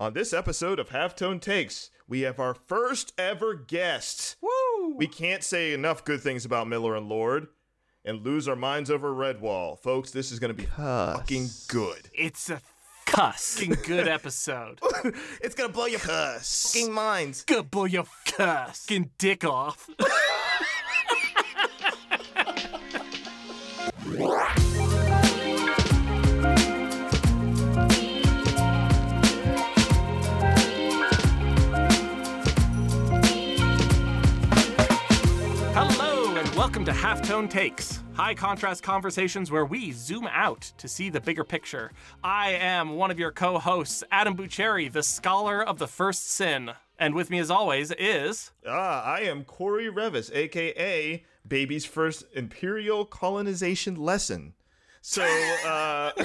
On this episode of Halftone Takes, we have our first ever guest. Woo! We can't say enough good things about Miller and Lord and lose our minds over Redwall. Folks, this is going to be fucking good. It's a fucking good episode. It's going to blow your fucking minds. Good blow your fucking dick off. to Halftone Takes, high contrast conversations where we zoom out to see the bigger picture. I am one of your co hosts, Adam Bucheri, the scholar of the first sin. And with me, as always, is. Ah, I am Cory Revis, aka Baby's first Imperial colonization lesson. So, uh,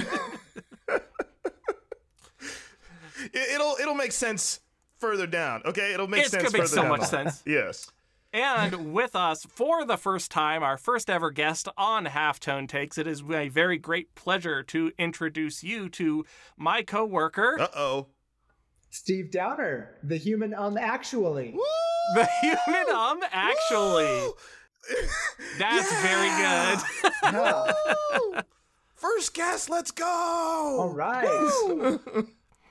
it, will it'll make sense further down. Okay, it'll make It's sense. gonna make further so down much sense. Yes. And with us for the first time, our first ever guest on Halftone Takes, it is a very great pleasure to introduce you to my coworker, Uh oh. Steve Downer, the human um actually. the human um actually. That's very good. Yeah. First guest, let's go. All right.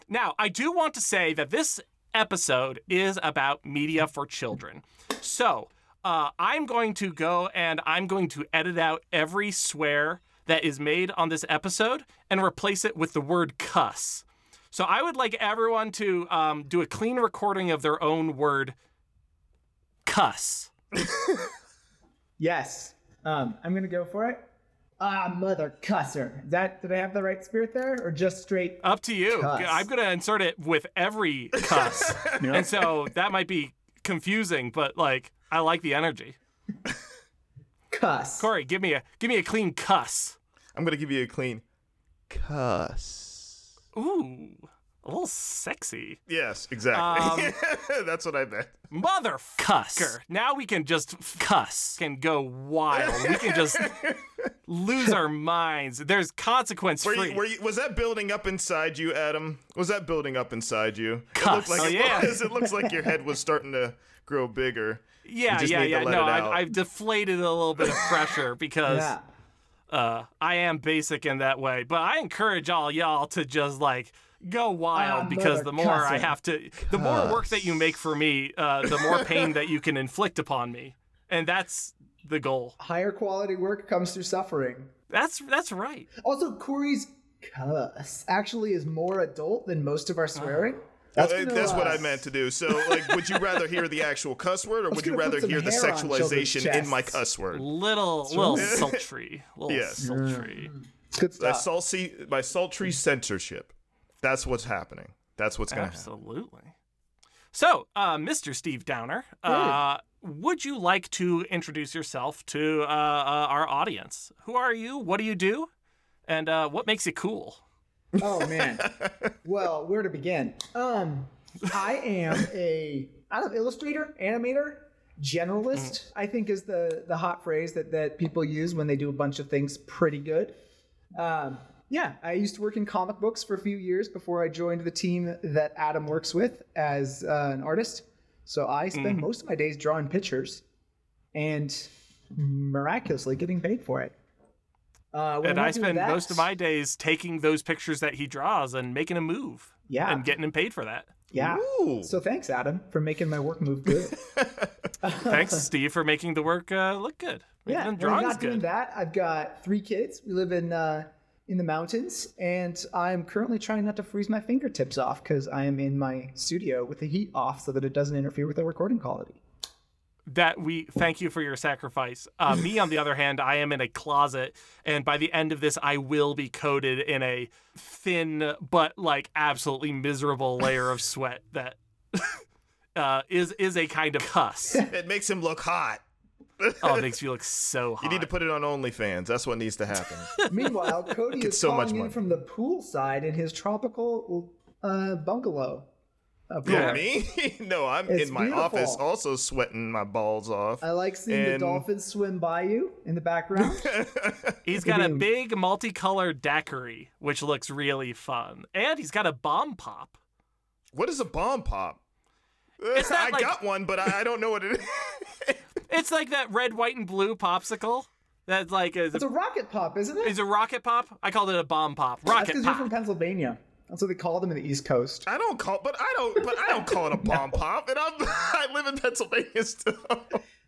Now, I do want to say that this episode is about media for children. So, uh, I'm going to go and I'm going to edit out every swear that is made on this episode and replace it with the word cuss. So, I would like everyone to um, do a clean recording of their own word cuss. Yes. Um, I'm gonna go for it. Ah, mother cusser. Is that did I have the right spirit there, or just straight? Up to you. Cuss. I'm going to insert it with every cuss. And so that might be confusing, but like, I like the energy. Cuss. Cory, give me a give me a clean cuss. I'm gonna give you a clean cuss. Ooh, a little sexy. Yes, exactly. Um, That's what I meant. Mother cuss. Now we can just f- cuss and go wild. We can just lose our minds. There's consequence Were free. you, were you, was that building up inside you, Adam? Was that building up inside you? It Cuss. looked like Oh, it yeah. was. It looks like your head was starting to grow bigger. yeah, just yeah, need to yeah. let No, I've. I've deflated a little bit of pressure because Yeah. uh, I am basic in that way. But I encourage all y'all to just like go wild Ah, because the more I have to, the more work that you make for me, uh, the more pain that you can inflict upon me, and that's the goal. Higher quality work comes through suffering. That's that's right. Also, Cory's cuss actually is more adult than most of our swearing. That's, gonna, that's what uh, I meant to do. So, like, would you rather hear the actual cuss word, or would you rather hear the hair on children's sexualization in my cuss word? Little little sultry, little Yes. sultry. It's good My stuff. sultry, my sultry censorship. That's what's happening. That's what's gonna happen. Absolutely. So, uh, Mr. Steve Downer, uh, would you like to introduce yourself to uh, uh, our audience? Who are you? What do you do? And uh, what makes you cool? Oh man. well, where to begin? Um, I am a I don't know, illustrator, animator, generalist. I think is the the hot phrase that that people use when they do a bunch of things pretty good. Um, yeah, I used to work in comic books for a few years before I joined the team that Adam works with as uh, an artist. So I spend most of my days drawing pictures, and miraculously getting paid for it. Uh, and I'm I not doing spend that- most of my days taking those pictures that he draws and making him move. Yeah. And getting him paid for that. Yeah. Ooh. So thanks, Adam, for making my work move good. Thanks, Steve, for making the work uh, look good. Making yeah. them When I'm drawings not doing that, I've got three kids. We live in uh, in the mountains, and I'm currently trying not to freeze my fingertips off because I am in my studio with the heat off so that it doesn't interfere with the recording quality. that we thank you for your sacrifice. Uh, me, on the other hand, I am in a closet, and by the end of this, I will be coated in a thin but like absolutely miserable layer of sweat that uh, is is a kind of cuss. It makes him look hot. Oh, it makes you look so hot. You need to put it on OnlyFans. That's what needs to happen. Meanwhile, Cody Get is so calling much in money. from the poolside in his tropical uh, bungalow. Up Who, there. me? no, I'm It's in my beautiful. office also sweating my balls off. I like seeing the And- dolphins swim by you in the background. He's got a big multicolored daiquiri, which looks really fun, and he's got a bomb pop. What is a bomb pop? that I like- got one, but I, I don't know what it is. It's like that red, white, and blue popsicle. That's like is It's a, a rocket pop, isn't it? it? is a rocket pop. I called it a bomb pop. That's Rocket because you're from. Pennsylvania. That's what they call them in the East Coast. I don't call, but I don't, but I don't call it a bomb pop, and I'm, I live in Pennsylvania still.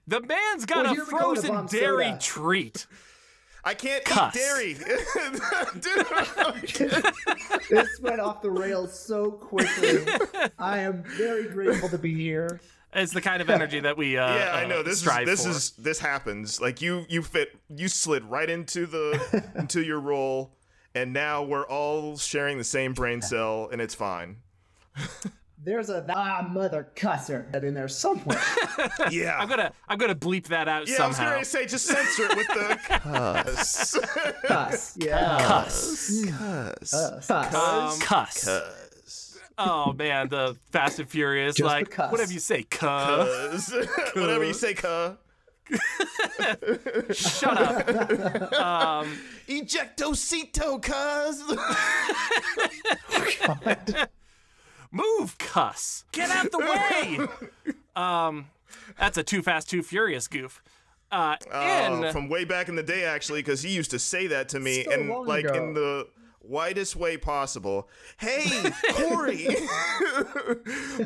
The man's got Well, a here we call it a frozen dairy soda. treat. I can't Cuss. eat dairy. Dude, This went off the rails so quickly. I am very grateful to be here. It's the kind of energy that we uh, yeah, I uh, know this is this for. is this happens. Like you, you fit, you slid right into the into your role, and now we're all sharing the same brain cell, and it's fine. There's a ah mother cusser that in there somewhere. Yeah, I'm gonna I'm gonna bleep that out yeah. I was going to say just censor it with the cuss. Cuss. Yeah. Cuss. cuss. Cuss. Cuss. Um, cuss. Cuss. Oh man, the Fast and Furious, Just like the cuss. whatever you say, cuh. Cuss. Whatever you say, cuh. Shut up. Um, Ejectocito, cuz. move, cuss. Get out the way. um, that's a too fast, too furious goof. Uh, in Oh, from way back in the day, actually, because he used to say that to me, So and like ago. in the whitest way possible. Hey, Cory,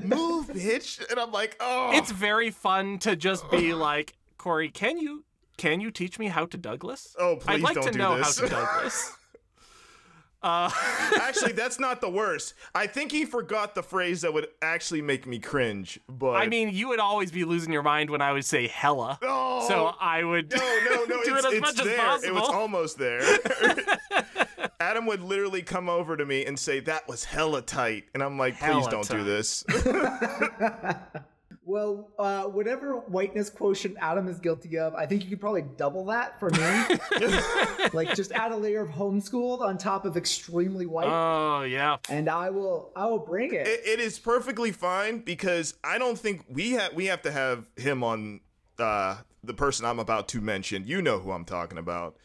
move, bitch! And I'm like, oh, it's very fun to just be like, Cory, can you can you teach me how to Douglas? Oh, I'd please like don't to do know this. how to Douglas. Uh, actually, that's not the worst. I think he forgot the phrase that would actually make me cringe. But I mean, you would always be losing your mind when I would say hella. oh, So I would No, no, no. do it's, it as it's much there. as possible. It was almost there. Adam would literally come over to me and say, "That was hella tight," and I'm like, "Please Hella don't do this." Well, uh, whatever whiteness quotient Adam is guilty of, I think you could probably double that for me. like just add a layer of homeschooled on top of extremely white, Oh yeah. and I will I will bring it. it, it is perfectly fine because I don't think we have we have to have him on uh, the person I'm about to mention. You know who I'm talking about,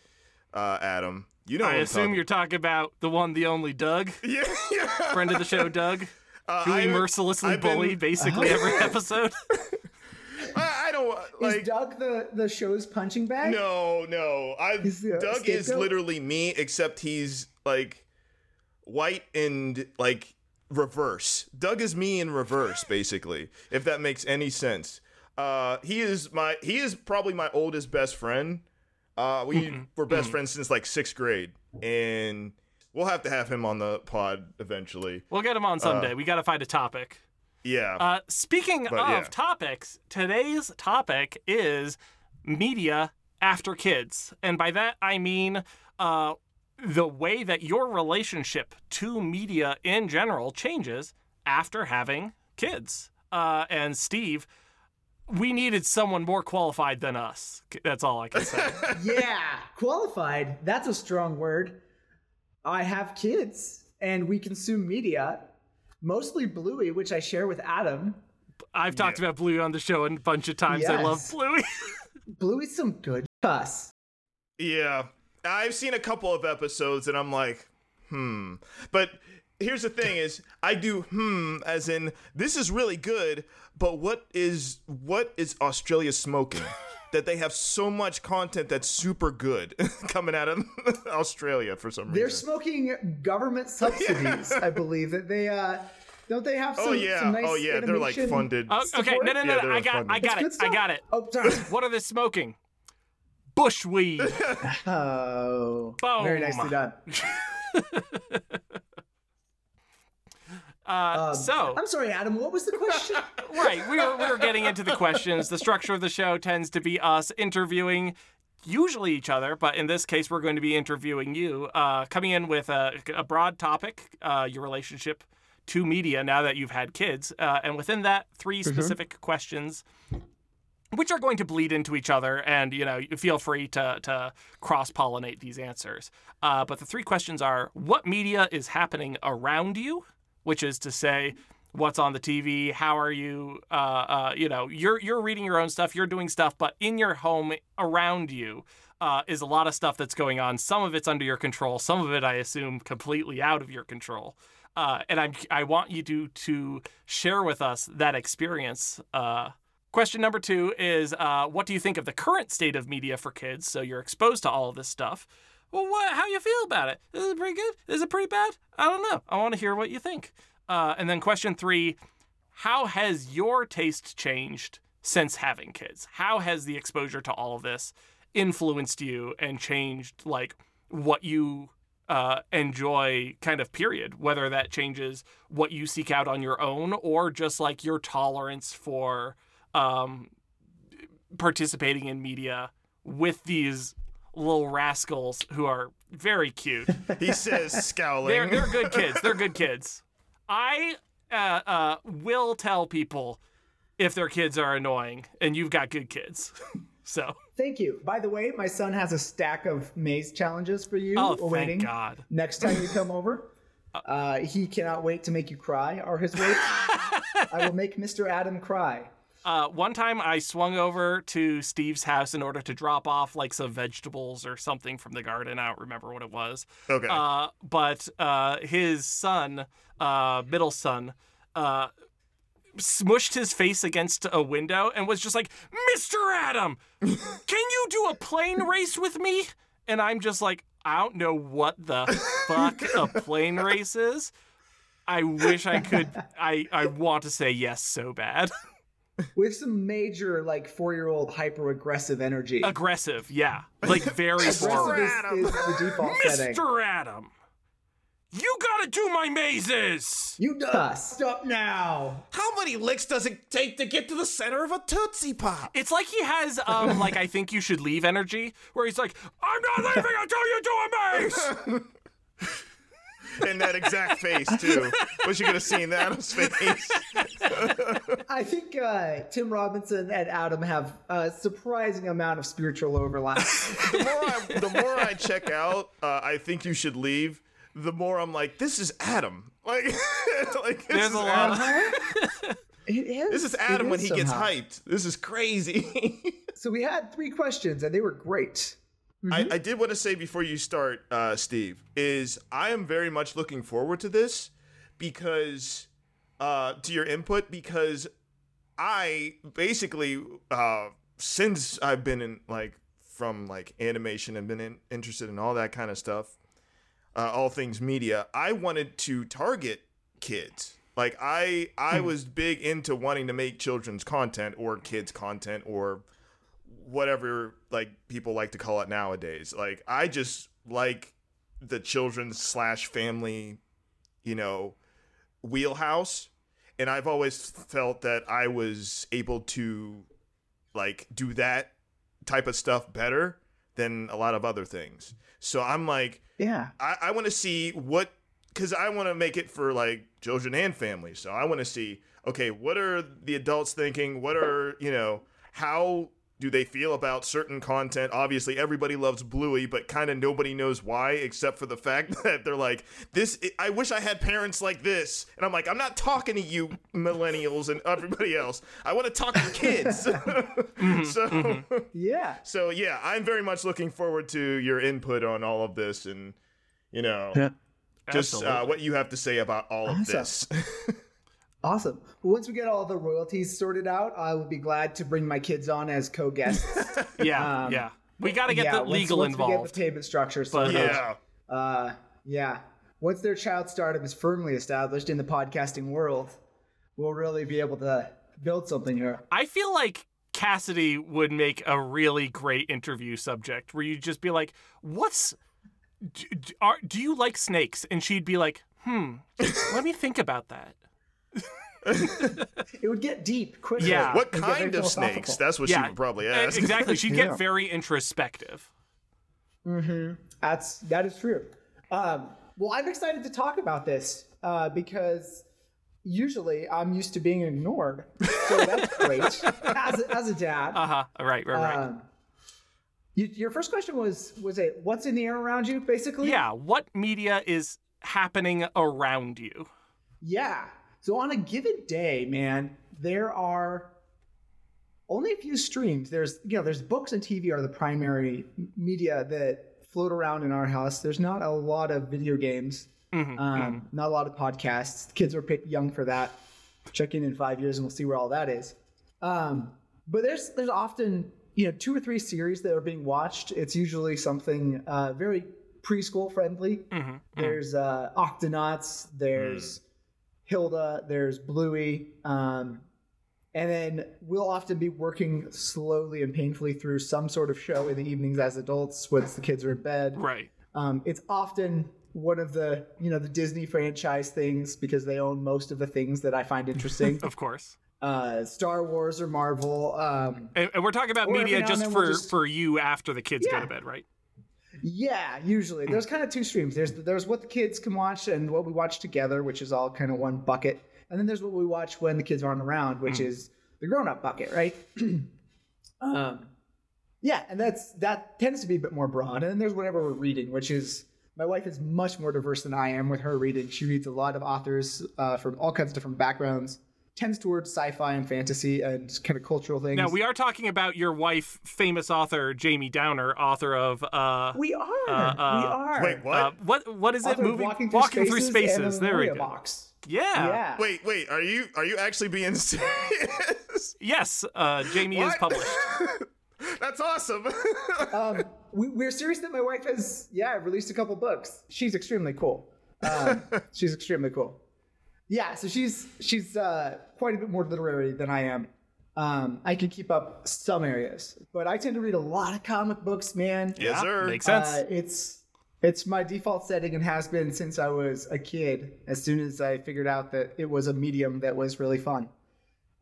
uh, Adam. You know. I who I'm assume talking- you're talking about the one, the only Doug, Yeah, yeah. friend of the show, Doug, Uh, who we I- mercilessly I've been- bully basically every episode. I, I don't is. Doug the the show's punching bag? No, no. I He's the Doug is literally me, except he's like white and like reverse. Doug is me in reverse, basically. If that makes any sense. Uh, he is my he is probably my oldest best friend. Uh, we were best friends since like sixth grade, and we'll have to have him on the pod eventually. We'll get him on someday. we got to find a topic. Yeah. Uh, speaking But, of yeah. topics, today's topic is media after kids. And by that, I mean uh, the way that your relationship to media in general changes after having kids. Uh, and Steve, we needed someone more qualified than us. That's all I can say. Yeah, qualified. That's a strong word. I have kids, and we consume media, mostly Bluey, which I share with Adam. I've talked about Bluey on the show a bunch of times. I love Bluey. Bluey's some good cuss. Yeah. I've seen a couple of episodes and I'm like, hmm. But here's the thing is I do hmm as in this is really good, but what is what is Australia smoking? that they have so much content that's super good coming out of Australia for some reason. They're smoking government subsidies, I believe. That they uh don't they have some oh yeah. some nice oh yeah, they're like funded. Oh, okay, no, no, no, Yeah, no. they're I got, funded. I got It's it. I got it. Oh, sorry. What are they smoking? Bushweed. Oh, very nicely done. Uh, Um, so, I'm sorry, Adam. What was the question? right, we were, we were getting into the questions. The structure of the show tends to be us interviewing usually each other, but in this case, we're going to be interviewing you, uh, coming in with a, a broad topic, uh, your relationship to media now that you've had kids. Uh, and within that, 3 specific questions. Which are going to bleed into each other, and you know, feel free to to cross pollinate these answers. Uh, but the three questions are: What media is happening around you? Which is to say, what's on the TV? How are you? Uh, uh, you know, you're you're reading your own stuff, you're doing stuff, but in your home around you uh, is a lot of stuff that's going on. Some of it's under your control, some of it, I assume, completely out of your control. uh, and I'm I want you to to share with us that experience. Uh, question number two is, uh, what do you think of the current state of media for kids? So you're exposed to all of this stuff. Well, what? How you feel about it? Is it pretty good? Is it pretty bad? I don't know. I want to hear what you think. Uh, and then question three, how has your taste changed since having kids? How has the exposure to all of this influenced you and changed like what you uh, enjoy kind of period whether that changes what you seek out on your own or just like your tolerance for um, participating in media with these little rascals who are very cute He says, scowling. they're, they're good kids they're good kids i uh, uh, will tell people if their kids are annoying and you've got good kids so Thank you. By the way, my son has a stack of maze challenges for you oh awaiting thank god next time you come over. Uh, he cannot wait to make you cry, or his wait. I will make Mr. Adam cry. Uh, one time I swung over to Steve's house in order to drop off like some vegetables or something from the garden. I don't remember what it was. okay. Uh, but uh, his son, uh, middle son, uh, smushed his face against a window and was just like, Mr. Adam, can you do a plane race with me? And I'm just like, I don't know what the fuck a plane race is. I wish I could. I, I want to say yes so bad. With some major, like, four year old hyper aggressive energy. Aggressive, yeah. Like very Aggressive forward. is, Adam. is the default setting. Mr. Adam, you gotta do my mazes! You dust up now. How many licks does it take to get to the center of a Tootsie Pop? It's like he has, um, like I think you should leave energy, where he's like, I'm not leaving until you do a maze! In that exact face, too. Wish you could have seen that on face. I think uh, Tim Robinson and Adam have a surprising amount of spiritual overlap. the more I, the more I check out, uh, I think you should leave. The more I'm like, this is Adam. Like, like this There's is a lot Adam. of. It is. This is It Adam when he gets hyped. This is crazy. So we had three questions, and they were great. I, I did want to say before you start, uh, Steve, is I am very much looking forward to this because uh, to your input because I basically uh, since I've been in like from like animation and been in, interested in all that kind of stuff, uh, all things media, I wanted to target kids. Like I I was big into wanting to make children's content or kids content or whatever like people like to call it nowadays. Like I just like the children's slash family, you know, wheelhouse. And I've always felt that I was able to like do that type of stuff better than a lot of other things. So I'm like, Yeah. I, I want to see what because I want to make it for like children and families. So I want to see okay, what are the adults thinking? What are you know how do they feel about certain content? Obviously, everybody loves Bluey, but kind of nobody knows why, except for the fact that they're like, "This. I wish I had parents like this." And I'm like, I'm not talking to you millennials and everybody else. I want to talk to kids. so, Yeah. so yeah, I'm very much looking forward to your input on all of this, and you know, just uh, what you have to say about all of this. Awesome. Well, once we get all the royalties sorted out, I will be glad to bring my kids on as co-guests. Yeah, Um, yeah. We got to get yeah, the once- legal once We get involved. the payment structure But, sorted. yeah. Uh, yeah. Once their child stardom is firmly established in the podcasting world, we'll really be able to build something here. I feel like Cassidy would make a really great interview subject where you'd just be like, "What's do, do- are, do you like snakes?" And she'd be like, "Hmm, let me think about that." It would get deep quickly. Yeah. What It'd get very kind of snakes? That's what she would probably ask. Exactly. She'd Yeah. get very introspective. That's that is true. Um, well, I'm excited to talk about this uh, because usually I'm used to being ignored, so that's great. as, a, as a dad, Uh huh. Right. Right. Right. um, you, your first question was was it what's in the air around you, basically? yeah. What media is happening around you? Yeah. So on a given day, man, there are only a few streams. There's you know, there's books and TV are the primary media that float around in our house. There's not a lot of video games. um, Not a lot of podcasts. Kids are a young for that. Check in in five years and we'll see where all that is. Um, but there's there's often you know two or three series that are being watched. It's usually something uh, very preschool friendly. There's uh, Octonauts. There's Hilda. There's Bluey. Um, and then we'll often be working slowly and painfully through some sort of show in the evenings as adults once the kids are in bed. Right. Um, it's often one of the you know the Disney franchise things because they own most of the things that I find interesting. Of course. uh, Star Wars or Marvel. Um, And, and we're talking about media just for just- for you after the kids go to bed, right? Yeah, usually there's kind of two streams. There's there's what the kids can watch and what we watch together, which is all kind of one bucket, and then there's what we watch when the kids aren't around, which is the grown up bucket, right? um, yeah, and that's that tends to be a bit more broad. And then there's whatever we're reading, which is my wife is much more diverse than I am with her reading. She reads a lot of authors uh, from all kinds of different backgrounds. Tends towards sci-fi and fantasy and kind of cultural things. Now we are talking about your wife, famous author Jamie Downer, author of uh, we are, uh, uh, we are. Wait, what? uh what what is it? Author of Moving walking through spaces. and the There we Memoria go. Box. Yeah. Yeah. Wait, wait. Are you are you actually being serious? Yes. Uh, Jamie is published. That's awesome. um, we, we're serious that my wife has, yeah, released a couple books. She's extremely cool. Um, she's extremely cool. Yeah, so she's she's uh, quite a bit more literary than I am. Um, I can keep up some areas, but I tend to read a lot of comic books, man. yes, sir. Makes sense. Uh, it's it's my default setting and has been since I was a kid. As soon as I figured out that it was a medium that was really fun.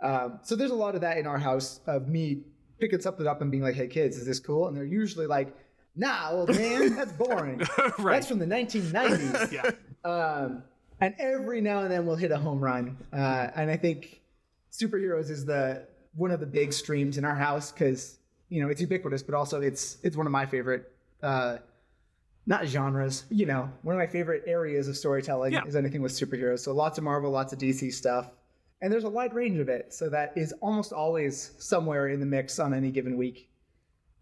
Um, so there's a lot of that in our house of me picking something up and being like, "Hey kids, is this cool?" And they're usually like, "Nah, old man, that's boring. Right. That's from the 1990s." yeah. um, and every now and then we'll hit a home run. Uh, and I think superheroes is the one of the big streams in our house because you know it's ubiquitous, but also it's it's one of my favorite. Uh, not genres, you know, one of my favorite areas of storytelling Yeah. is anything with superheroes. So lots of Marvel, lots of DC stuff, and there's a wide range of it. So that is almost always somewhere in the mix on any given week.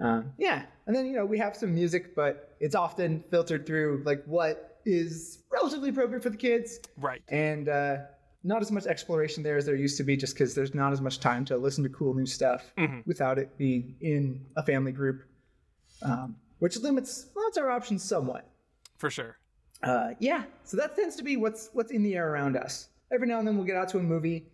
Um, yeah, and then you know we have some music, but it's often filtered through like what is relatively appropriate for the kids, Right. and uh, not as much exploration there as there used to be, just because there's not as much time to listen to cool new stuff Mhm. without it being in a family group, um, which limits limits our options somewhat. For sure. Uh, yeah, so that tends to be what's what's in the air around us. Every now and then we'll get out to a movie.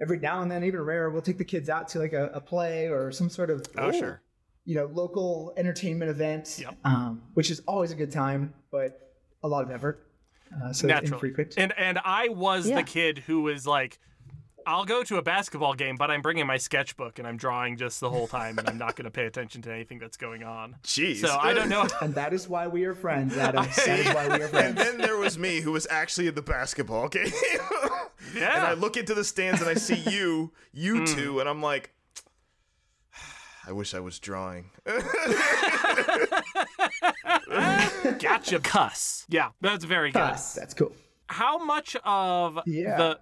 Every now and then, even rarer, we'll take the kids out to like a, a play or some sort of Oh, sure. You know local entertainment event, Yep. um, which is always a good time, but a lot of effort. Uh, so it's Naturally. infrequent. And and I was Yeah. the kid who was like, I'll go to a basketball game, but I'm bringing my sketchbook and I'm drawing just the whole time, and I'm not going to pay attention to anything that's going on. Jeez. So I don't know. and that is why we are friends, Adam. that is why we are friends. And then there was me who was actually at the basketball game. Yeah. And I look into the stands and I see you, you Hmm. two, and I'm like, I wish I was drawing. gotcha. Cuss. Yeah, that's very good. That's cool. How much of Yeah. the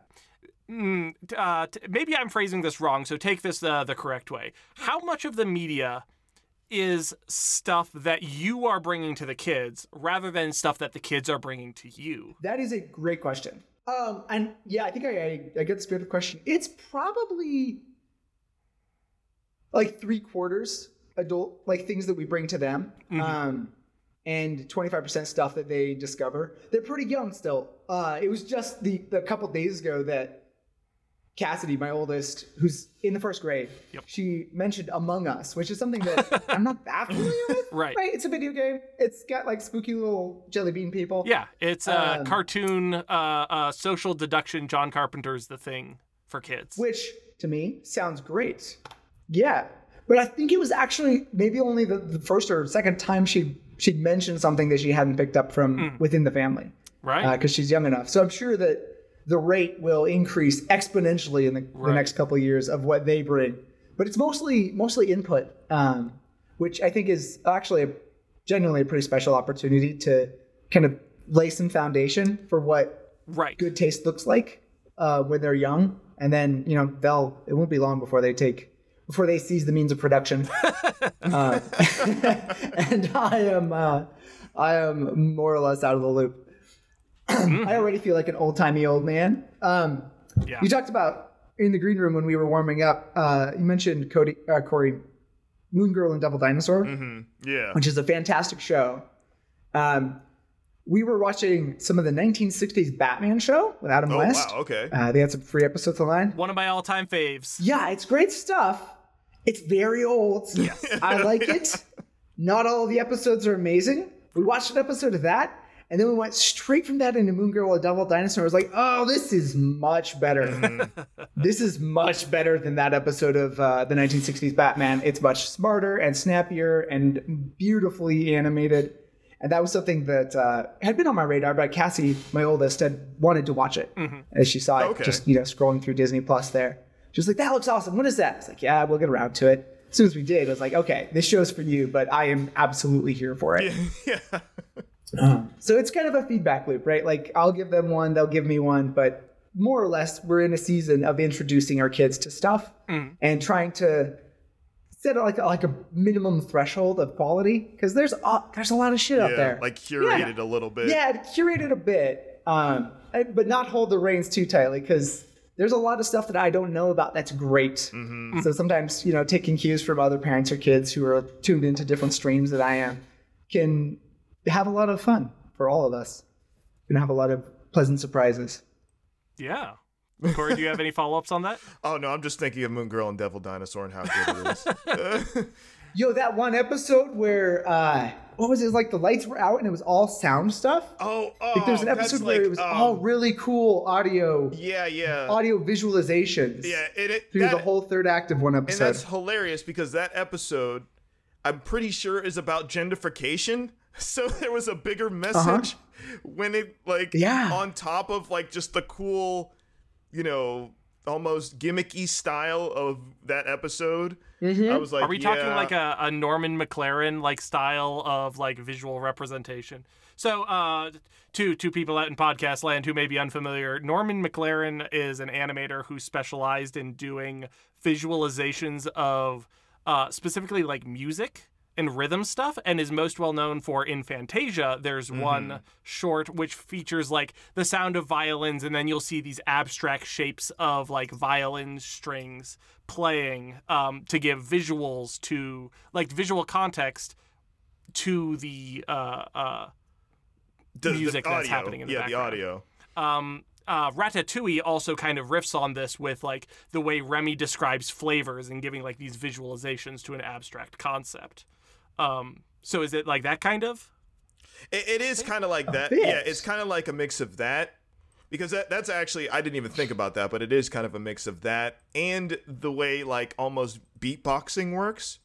mm, uh, t- maybe I'm phrasing this wrong, so take this uh, the correct way. How much of the media is stuff that you are bringing to the kids rather than stuff that the kids are bringing to you? That is a great question. Um, and yeah, I think I, I, I get the spirit of the question. It's probably like three quarters adult, like things that we bring to them, um, and 25% stuff that they discover. They're pretty young still. Uh, it was just the, the couple days ago that Cassidy, my oldest, who's in the first grade, Yep. she mentioned Among Us, which is something that I'm not that familiar with. Right. Right? It's a video game. It's got like spooky little jelly bean people. Yeah, it's a Um, cartoon, uh, uh, social deduction. John Carpenter's The Thing for kids. which to me sounds great. Yeah, but I think it was actually maybe only the, the first or second time she she'd mentioned something that she hadn't picked up from within the family right? because she's young enough. So I'm sure that the rate will increase exponentially in the, the next couple of years of what they bring. But it's mostly mostly input, um, which I think is actually a, genuinely a pretty special opportunity to kind of lay some foundation for what right. good taste looks like uh, when they're young, and then you know they'll it won't be long before they take before they seize the means of production. uh, and I am uh, I am more or less out of the loop. I already feel like an old timey old man. Um, Yeah. You talked about in the green room when we were warming up. Uh, you mentioned Cody, uh, Cory, Moon Girl and Devil Dinosaur, hmm Yeah. which is a fantastic show. Um, we were watching some of the 1960s Batman show with Adam Oh West. wow. Okay. Uh, they had some free episodes online. One of my all-time faves. Yeah, it's great stuff. It's very old. Yes. I like it. Not all of the episodes are amazing. We watched an episode of that, and then we went straight from that into Moon Girl and Devil Dinosaur. I was like, oh, this is much better. Mm-hmm. this is much better than that episode of uh, the 1960s Batman. It's much smarter and snappier and beautifully animated. And that was something that uh, had been on my radar, but Cassie, my oldest, had wanted to watch it as she saw it, Okay. just you know, scrolling through Disney Plus. There, she was like, "That looks awesome. What is that?" I was like, "Yeah, we'll get around to it." As soon as we did, I was like, "Okay, this show's for you," but I am absolutely here for it. yeah. So it's kind of a feedback loop, right? Like I'll give them one, they'll give me one, but more or less, we're in a season of introducing our kids to stuff and trying to set like a, like a minimum threshold of quality because there's a, there's a lot of shit out there. Like curated a little bit. yeah, it curated a bit, um, but not hold the reins too tightly because there's a lot of stuff that I don't know about that's great. Mm-hmm. So sometimes you know taking cues from other parents or kids who are tuned into different streams that I am can have a lot of fun for all of us. Can have a lot of pleasant surprises. Yeah. Cory, do you have any follow-ups on that? Oh no, I'm just thinking of Moon Girl and Devil Dinosaur and how good it is. Yo, that one episode where uh, what was it? It was like the lights were out and it was all sound stuff. oh, oh. Like there's an episode where like, it was um, all really cool audio Yeah, yeah. audio visualizations. yeah, it, it through that, the whole third act of one episode. And that's hilarious because that episode, I'm pretty sure, is about gentrification. So there was a bigger message when it like Uh-huh. Yeah. on top of like just the cool, you know, almost gimmicky style of that episode. Mm-hmm. I was like, Are we talking like a, a Norman McLaren like style of like visual representation? So, uh, to to people out in podcast land who may be unfamiliar, Norman McLaren is an animator who specialized in doing visualizations of uh, specifically like music and rhythm stuff, and is most well known for in Fantasia. There's one short which features like the sound of violins, and then you'll see these abstract shapes of like violin strings playing um, to give visuals to like visual context to the uh, uh, The- the music that's audio. happening in the yeah, background. the audio. um, uh, Ratatouille also kind of riffs on this with like the way Remy describes flavors and giving like these visualizations to an abstract concept. Um, so is it like that kind of? It, it is kind of like that. bit. Yeah, it's kind of like a mix of that. Because that, that's actually I didn't even think about that, but it is kind of a mix of that and the way like almost beatboxing works.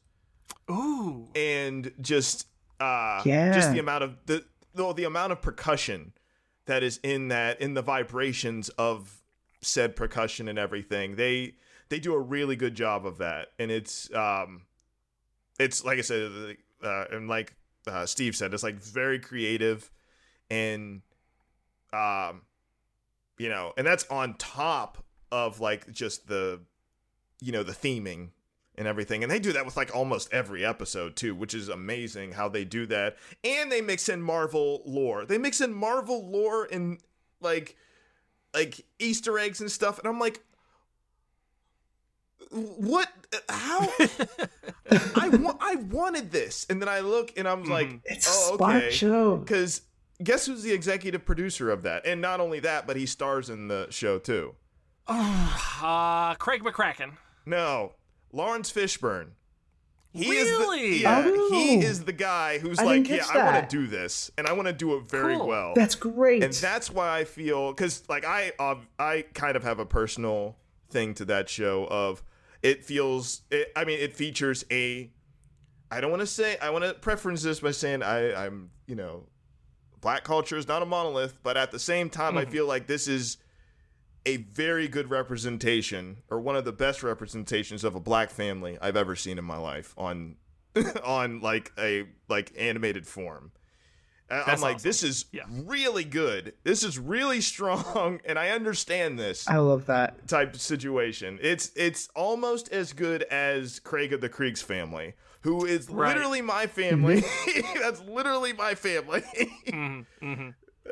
Ooh, and just uh Yeah. just the amount of the the, the amount of percussion that is in that in the vibrations of said percussion and everything they they do a really good job of that and it's um it's like i said uh, and like uh, steve said it's like very creative and um you know and that's on top of like just the you know the theming and everything. And they do that with like almost every episode too, which is amazing how they do that. And they mix in Marvel lore. They mix in Marvel lore and like like Easter eggs and stuff. And I'm like, what? How? I wa- I wanted this, and then I look and I'm like, It's a oh, smart okay. show. Because guess who's the executive producer of that? And not only that, but he stars in the show too. uh, Craig McCracken. No, Laurence Fishburne. He Really? is the yeah, Oh. he is the guy who's I like, yeah, catch I want to do this, and I want to do it very Cool. well. That's great. and that's why I feel because like I uh, I kind of have a personal thing to that show of it feels it, I mean it features a I don't want to say I want to preference this by saying I I'm you know black culture is not a monolith, but at the same time I hmm. feel like this is a very good representation or one of the best representations of a black family I've ever seen in my life on on like a like animated form. I- I'm like, awesome. this is Yeah. really good. This is really strong, and I understand this I love that. type of situation. It's it's almost as good as Craig of the Creek's family, who is Right. literally my family. Mm-hmm. That's literally my family. hmm hmm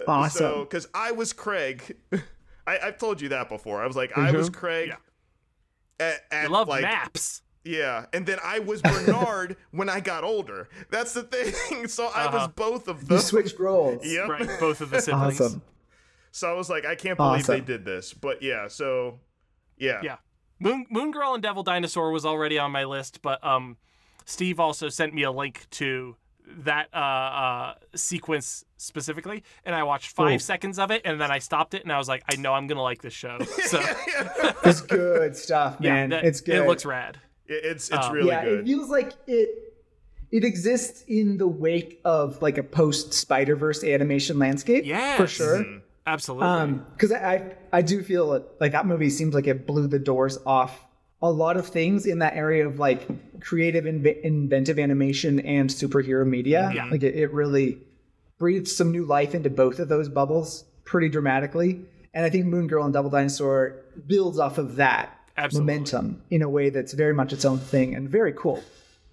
Awesome. So, because I was Craig, I, I've told you that before. I was like, I was. Craig. Yeah. At, at I love like, maps. Yeah, and then I was Bernard when I got older. That's the thing. So I was Uh-huh. both of them. you them. switched roles. Yep. Right, both of the siblings. Awesome. So I was like, I can't believe they did this. But yeah, so yeah. Yeah. Moon Moon Girl and Devil Dinosaur was already on my list, but um, Steve also sent me a link to that uh, uh, sequence specifically, and I watched five Ooh. seconds of it, and then I stopped it, and I was like, I know I'm gonna like this show. So It's good stuff, yeah, man. that- it's good. It looks rad. It- It's it's Uh, really yeah, good. it feels like it it exists in the wake of like a post Spider Verse animation landscape. Yeah, for sure. Mm-hmm. Absolutely. Um, because I, I I do feel like, like that movie seems like it blew the doors off a lot of things in that area of like creative inve- inventive animation and superhero media. Yeah. Like it, it really breathed some new life into both of those bubbles pretty dramatically. And I think Moon Girl and Devil Dinosaur builds off of that Absolutely. momentum in a way that's very much its own thing and very cool.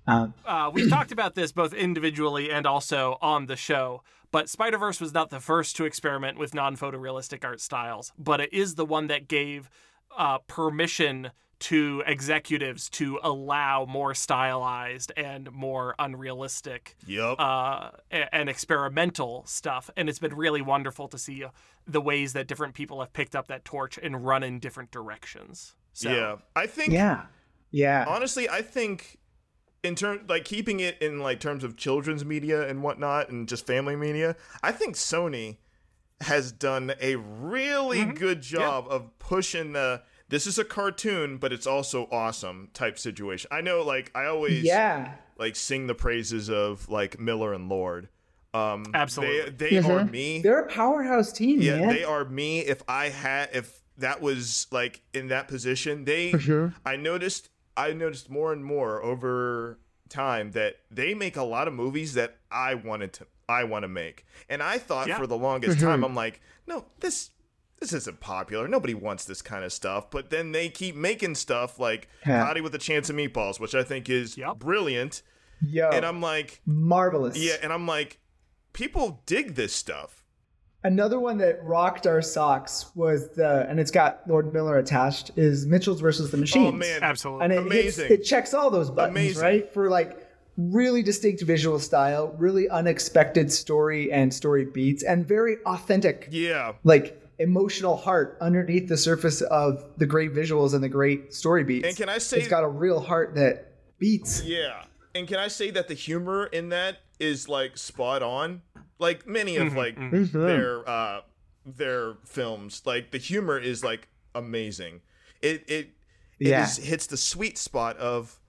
Um, uh, we've talked about this both individually and also on the show. But Spider Verse was not the first to experiment with non photorealistic art styles, but it is the one that gave uh, permission to executives to allow more stylized and more unrealistic Yep. uh, a- and experimental stuff. And it's been really wonderful to see the ways that different people have picked up that torch and run in different directions. So, yeah. I think yeah, yeah, honestly, I think in terms like keeping it in like terms of children's media and whatnot and just family media, I think Sony has done a really Mm-hmm. good job of pushing the this is a cartoon, but it's also awesome type situation. I know like I always yeah. like sing the praises of like Miller and Lord. Um Absolutely. They, they are Mhm. me. They're a powerhouse team, Yeah, man. they are me. If I had, if that was like in that position, they. sure. I noticed. I noticed more and more over time that they make a lot of movies that I wanted to. I want to make, and I thought Yeah. for the longest time, I'm like, no, this. This isn't popular. Nobody wants this kind of stuff. But then they keep making stuff like Yeah. Cloudy with a Chance of Meatballs, which I think is Yep. brilliant. Yeah. And I'm like, marvelous. yeah, and I'm like, people dig this stuff. Another one that rocked our socks was the, and it's got Lord Miller attached, is Mitchell's versus the oh, Machines. Oh man, Absolutely. and it, hits- amazing. it checks all those buttons, Amazing. right? For like really distinct visual style, really unexpected story and story beats, and very authentic, yeah. like emotional heart underneath the surface of the great visuals and the great story beats. And can I say- it's got a real heart that beats? Yeah. And can I say that the humor in that is like spot on? Like many of like their uh their films, like the humor is like amazing. It it it Yeah. is- hits the sweet spot of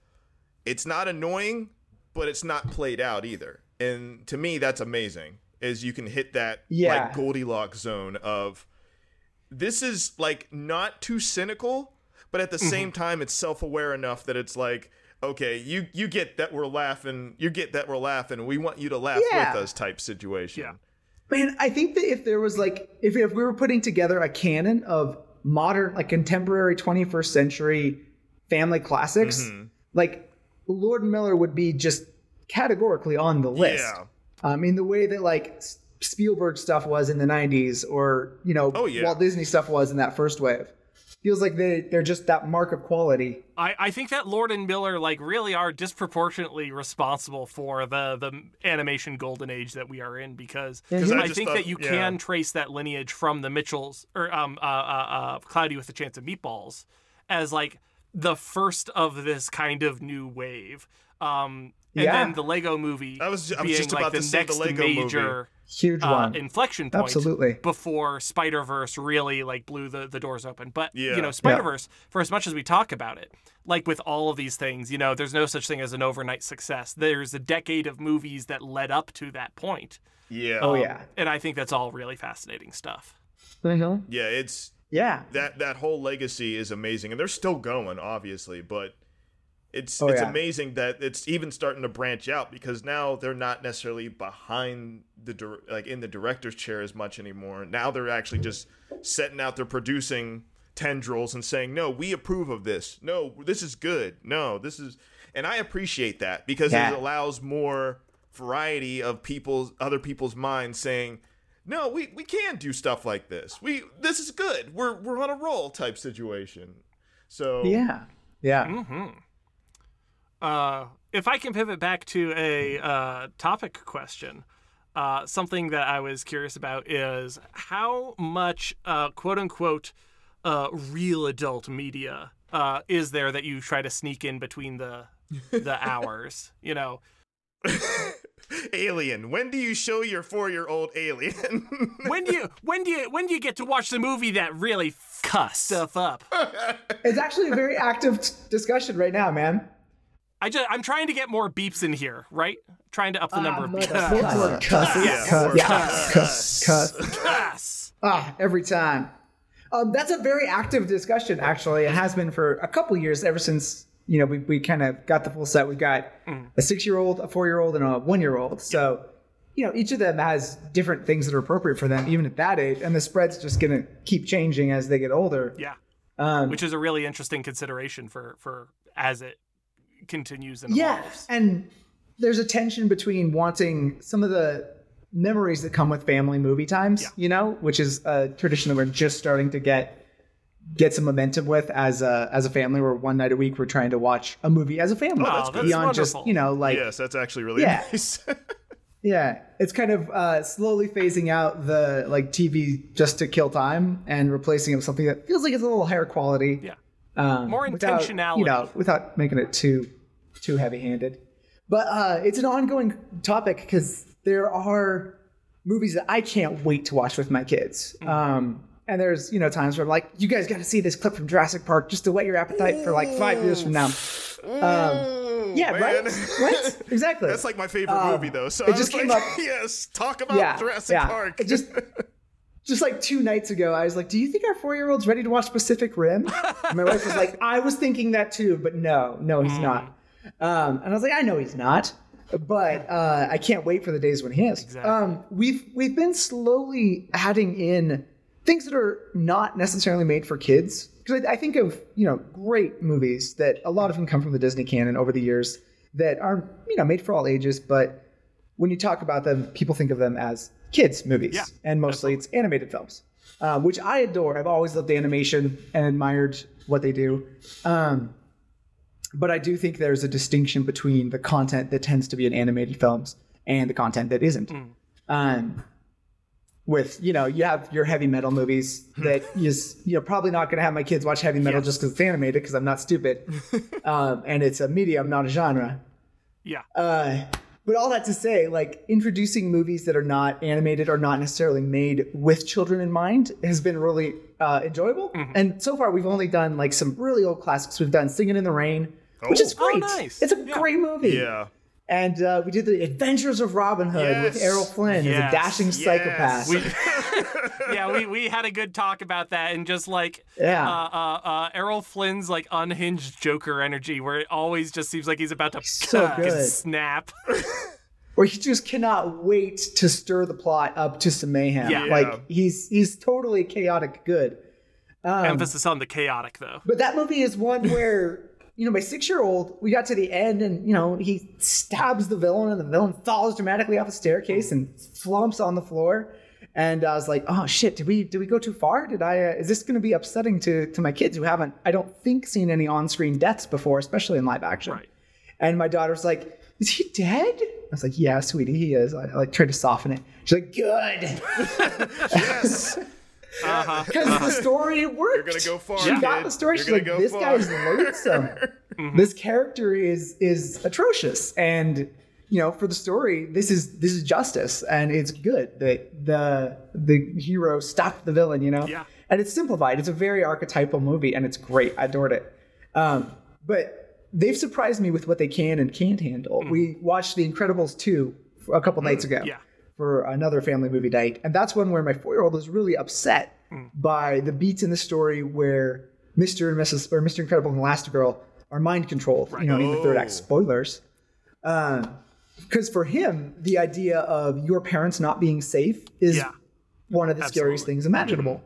it's not annoying, but it's not played out either. And to me that's amazing. Is you can hit that Yeah. like Goldilocks zone of this is like not too cynical, but at the Mm-hmm. same time it's self-aware enough that it's like, okay, you you get that we're laughing, you get that we're laughing, we want you to laugh Yeah. with us type situation. Yeah. Man, I think that if there was like if, if we were putting together a canon of modern like contemporary 21st century family classics, Mm-hmm. like Lord Miller would be just categorically on the list. Yeah. Um, in the way that like Spielberg stuff was in the 90s or, you know, Oh, yeah. Walt Disney stuff was in that first wave. Feels like they they're just that mark of quality. I, I think that Lord and Miller like really are disproportionately responsible for the the animation golden age that we are in because I I, think thought- that you yeah. can trace that lineage from the Mitchells or um uh, uh, uh Cloudy with a Chance of Meatballs as like the first of this kind of new wave. Um and Yeah. then the Lego movie I was- I was being just like about the to say the next Lego movie. major Huge uh, one. inflection point Absolutely. before Spider Verse really like blew the, the doors open. But Yeah. you know, Spider Verse, for as much as we talk about it, like with all of these things, you know, there's no such thing as an overnight success. There's a decade of movies that led up to that point. Yeah. oh Um, yeah. And I think that's all really fascinating stuff. Yeah, it's Yeah. that that whole legacy is amazing and they're still going obviously, but it's Oh, it's yeah. amazing that it's even starting to branch out because now they're not necessarily behind the dir- like in the director's chair as much anymore. Now they're actually just setting out they're producing tendrils and saying, "No, we approve of this. No, this is good. No, this is." And I appreciate that because Yeah. it allows more variety of people's other people's minds saying, no, we we can do stuff like this. We this is good. We're we're on a roll type situation. So Yeah. Yeah. Mm-hmm. Uh, if I can pivot back to a uh, topic question, uh, something that I was curious about is how much uh, quote unquote uh, real adult media uh, is there that you try to sneak in between the the hours? You know, Alien. When do you show your four year old alien? when do you when do you when do you get to watch the movie that really cuss stuff up? It's actually a very active t- discussion right now, man. I just I'm trying to get more beeps in here, right? Trying to up the number of beeps. mother- more cusses. Yeah, Cuss, yeah, cuss. cuss, cuss. Cuss. Ah, every time. Um, that's a very active discussion, actually. It has been for a couple years, ever since you know we, we kind of got the full set. We've got a six-year-old, a four-year-old, and a one-year-old. So, you know, each of them has different things that are appropriate for them, even at that age. And the spread's just gonna keep changing as they get older. Yeah. Um, which is a really interesting consideration for for as it continues and yeah, evolves. and there's a tension between wanting some of the memories that come with family movie times, Yeah. you know, which is a tradition that we're just starting to get get some momentum with as a as a family. Where one night a week we're trying to watch a movie as a family, Oh, that's beyond just wonderful. you know like yes, that's actually really Yeah. nice. yeah, it's kind of uh, slowly phasing out the like TV just to kill time and replacing it with something that feels like it's a little higher quality. Yeah. Um, More without, intentionality. you know, without making it too too heavy-handed. But uh, it's an ongoing topic because there are movies that I can't wait to watch with my kids. Mm. Um, and there's you know times where I'm like, you guys got to see this clip from Jurassic Park just to whet your appetite for like five years from now. Um, yeah, right, man. right, exactly. That's like my favorite Um, movie though. So it I just came like, up- yes, talk about yeah, Jurassic yeah. Park. It just just like two nights ago, I was like, "Do you think our four-year-old's ready to watch Pacific Rim?" And my wife was like, "I was thinking that too, but no, no, he's not." Um, and I was like, "I know he's not." But uh, I can't wait for the days when he is. Exactly. Um, we've we've been slowly adding in things that are not necessarily made for kids because I, I think of you know great movies that a lot of them come from the Disney canon over the years that are you know made for all ages, but when you talk about them, people think of them as kids' movies, Yeah, and mostly it's animated films, um, which I adore. I've always loved animation and admired what they do. Um, but I do think there's a distinction between the content that tends to be in animated films and the content that isn't. Um, with you know, you have your heavy metal movies that you s- you're probably not going to have my kids watch heavy metal just because it's animated because I'm not stupid, um, and it's a medium, not a genre. Yeah. Uh, but all that to say, like introducing movies that are not animated or not necessarily made with children in mind has been really uh, enjoyable. And so far, we've only done like some really old classics. We've done Singing in the Rain, which is Oh, great. nice. It's a Yeah. great movie. yeah. And uh, we did the Adventures of Robin Hood with Errol Flynn Yes. as a dashing psychopath. We, yeah, we, we had a good talk about that and just like Yeah. uh, uh, uh, Errol Flynn's like unhinged Joker energy, where it always just seems like he's about to So fucking good. snap. where he just cannot wait to stir the plot up to some mayhem. Yeah. Yeah. Like he's he's totally chaotic good. Um, Emphasis on the chaotic though. But that movie is one where, you know, my six year old, we got to the end and, you know, he stabs the villain and the villain falls dramatically off a staircase and flumps on the floor. And I was like, oh shit, did we did we go too far? Did I uh, is this going to be upsetting to to my kids who haven't I don't think seen any on-screen deaths before, especially in live action. Right. And my daughter's like, is he dead? I was like, yeah, sweetie, he is. I, I like tried to soften it. She's like, good. Yes. Uh-huh. Because the story worked. You're gonna go far. She got the story. You're She's like, go this far. guy's loathsome. This character is is atrocious, and you know, for the story, this is this is justice, and it's good that the the hero stopped the villain. You know, Yeah. and it's simplified. It's a very archetypal movie, and it's great. I adored it. Um, but they've surprised me with what they can and can't handle. We watched The Incredibles two a couple nights ago Mm. Yeah. for another family movie night. And that's one where my four year old was really upset by the beats in the story where Mr. and Mrs. or Mr. Incredible and Elastigirl are mind controlled. You know, in the third act, Oh. spoilers. Because for him, the idea of your parents not being safe is Yeah. one of the scariest things imaginable.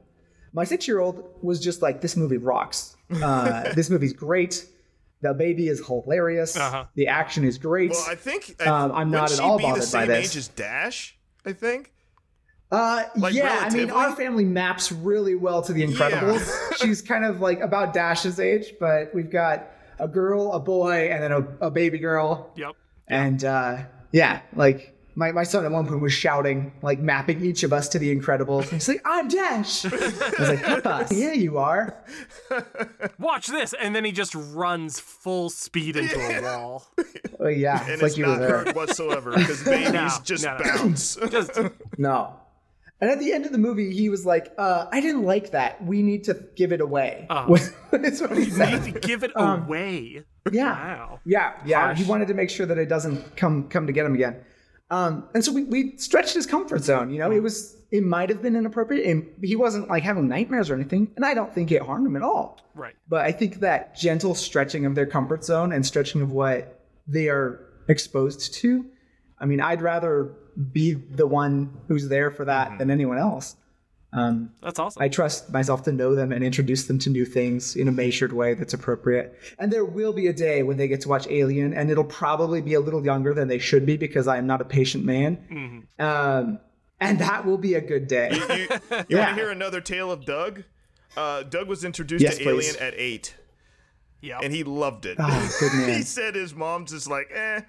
My six year old was just like, this movie rocks. Uh, this movie's great. The baby is hilarious. Uh-huh. The action is great. Well, I think Um, I'm not at she all be the bothered by same this. age as Dash. I think. Uh, Like, yeah, I mean, our family maps really well to The Incredibles. She's kind of like about Dash's age, but we've got a girl, a boy, and then a, a baby girl. Yep. And uh, yeah, like my, my son at one point was shouting, like mapping each of us to The Incredibles. He's like, I'm Dash. I was like, Papa, yeah, you are. Watch this, and then he just runs full speed into a wall. Oh, yeah, And it's it's, like you were not there. hurt whatsoever because babies No, just no, no. bounce. Just No. And at the end of the movie, he was like, uh, I didn't like that. We need to give it away. Uh. That's what he need to give it Um, away. Yeah. Wow. Yeah, yeah. Harsh. He wanted to make sure that it doesn't come come to get him again. Um, and so we, we stretched his comfort zone. You know, it was it might have been inappropriate, and he wasn't like having nightmares or anything. And I don't think it harmed him at all. Right. But I think that gentle stretching of their comfort zone and stretching of what they are exposed to. I mean, I'd rather be the one who's there for that than anyone else. Um, That's awesome. I trust myself to know them and introduce them to new things in a measured way that's appropriate. And there will be a day when they get to watch Alien, and it'll probably be a little younger than they should be because I am not a patient man. Mm-hmm. Um, and that will be a good day. You, you want Yeah. to hear another tale of Doug? Uh, Doug was introduced Yes, to please. Alien at eight, yeah. and he loved it. Oh, good he said his mom's just like, eh,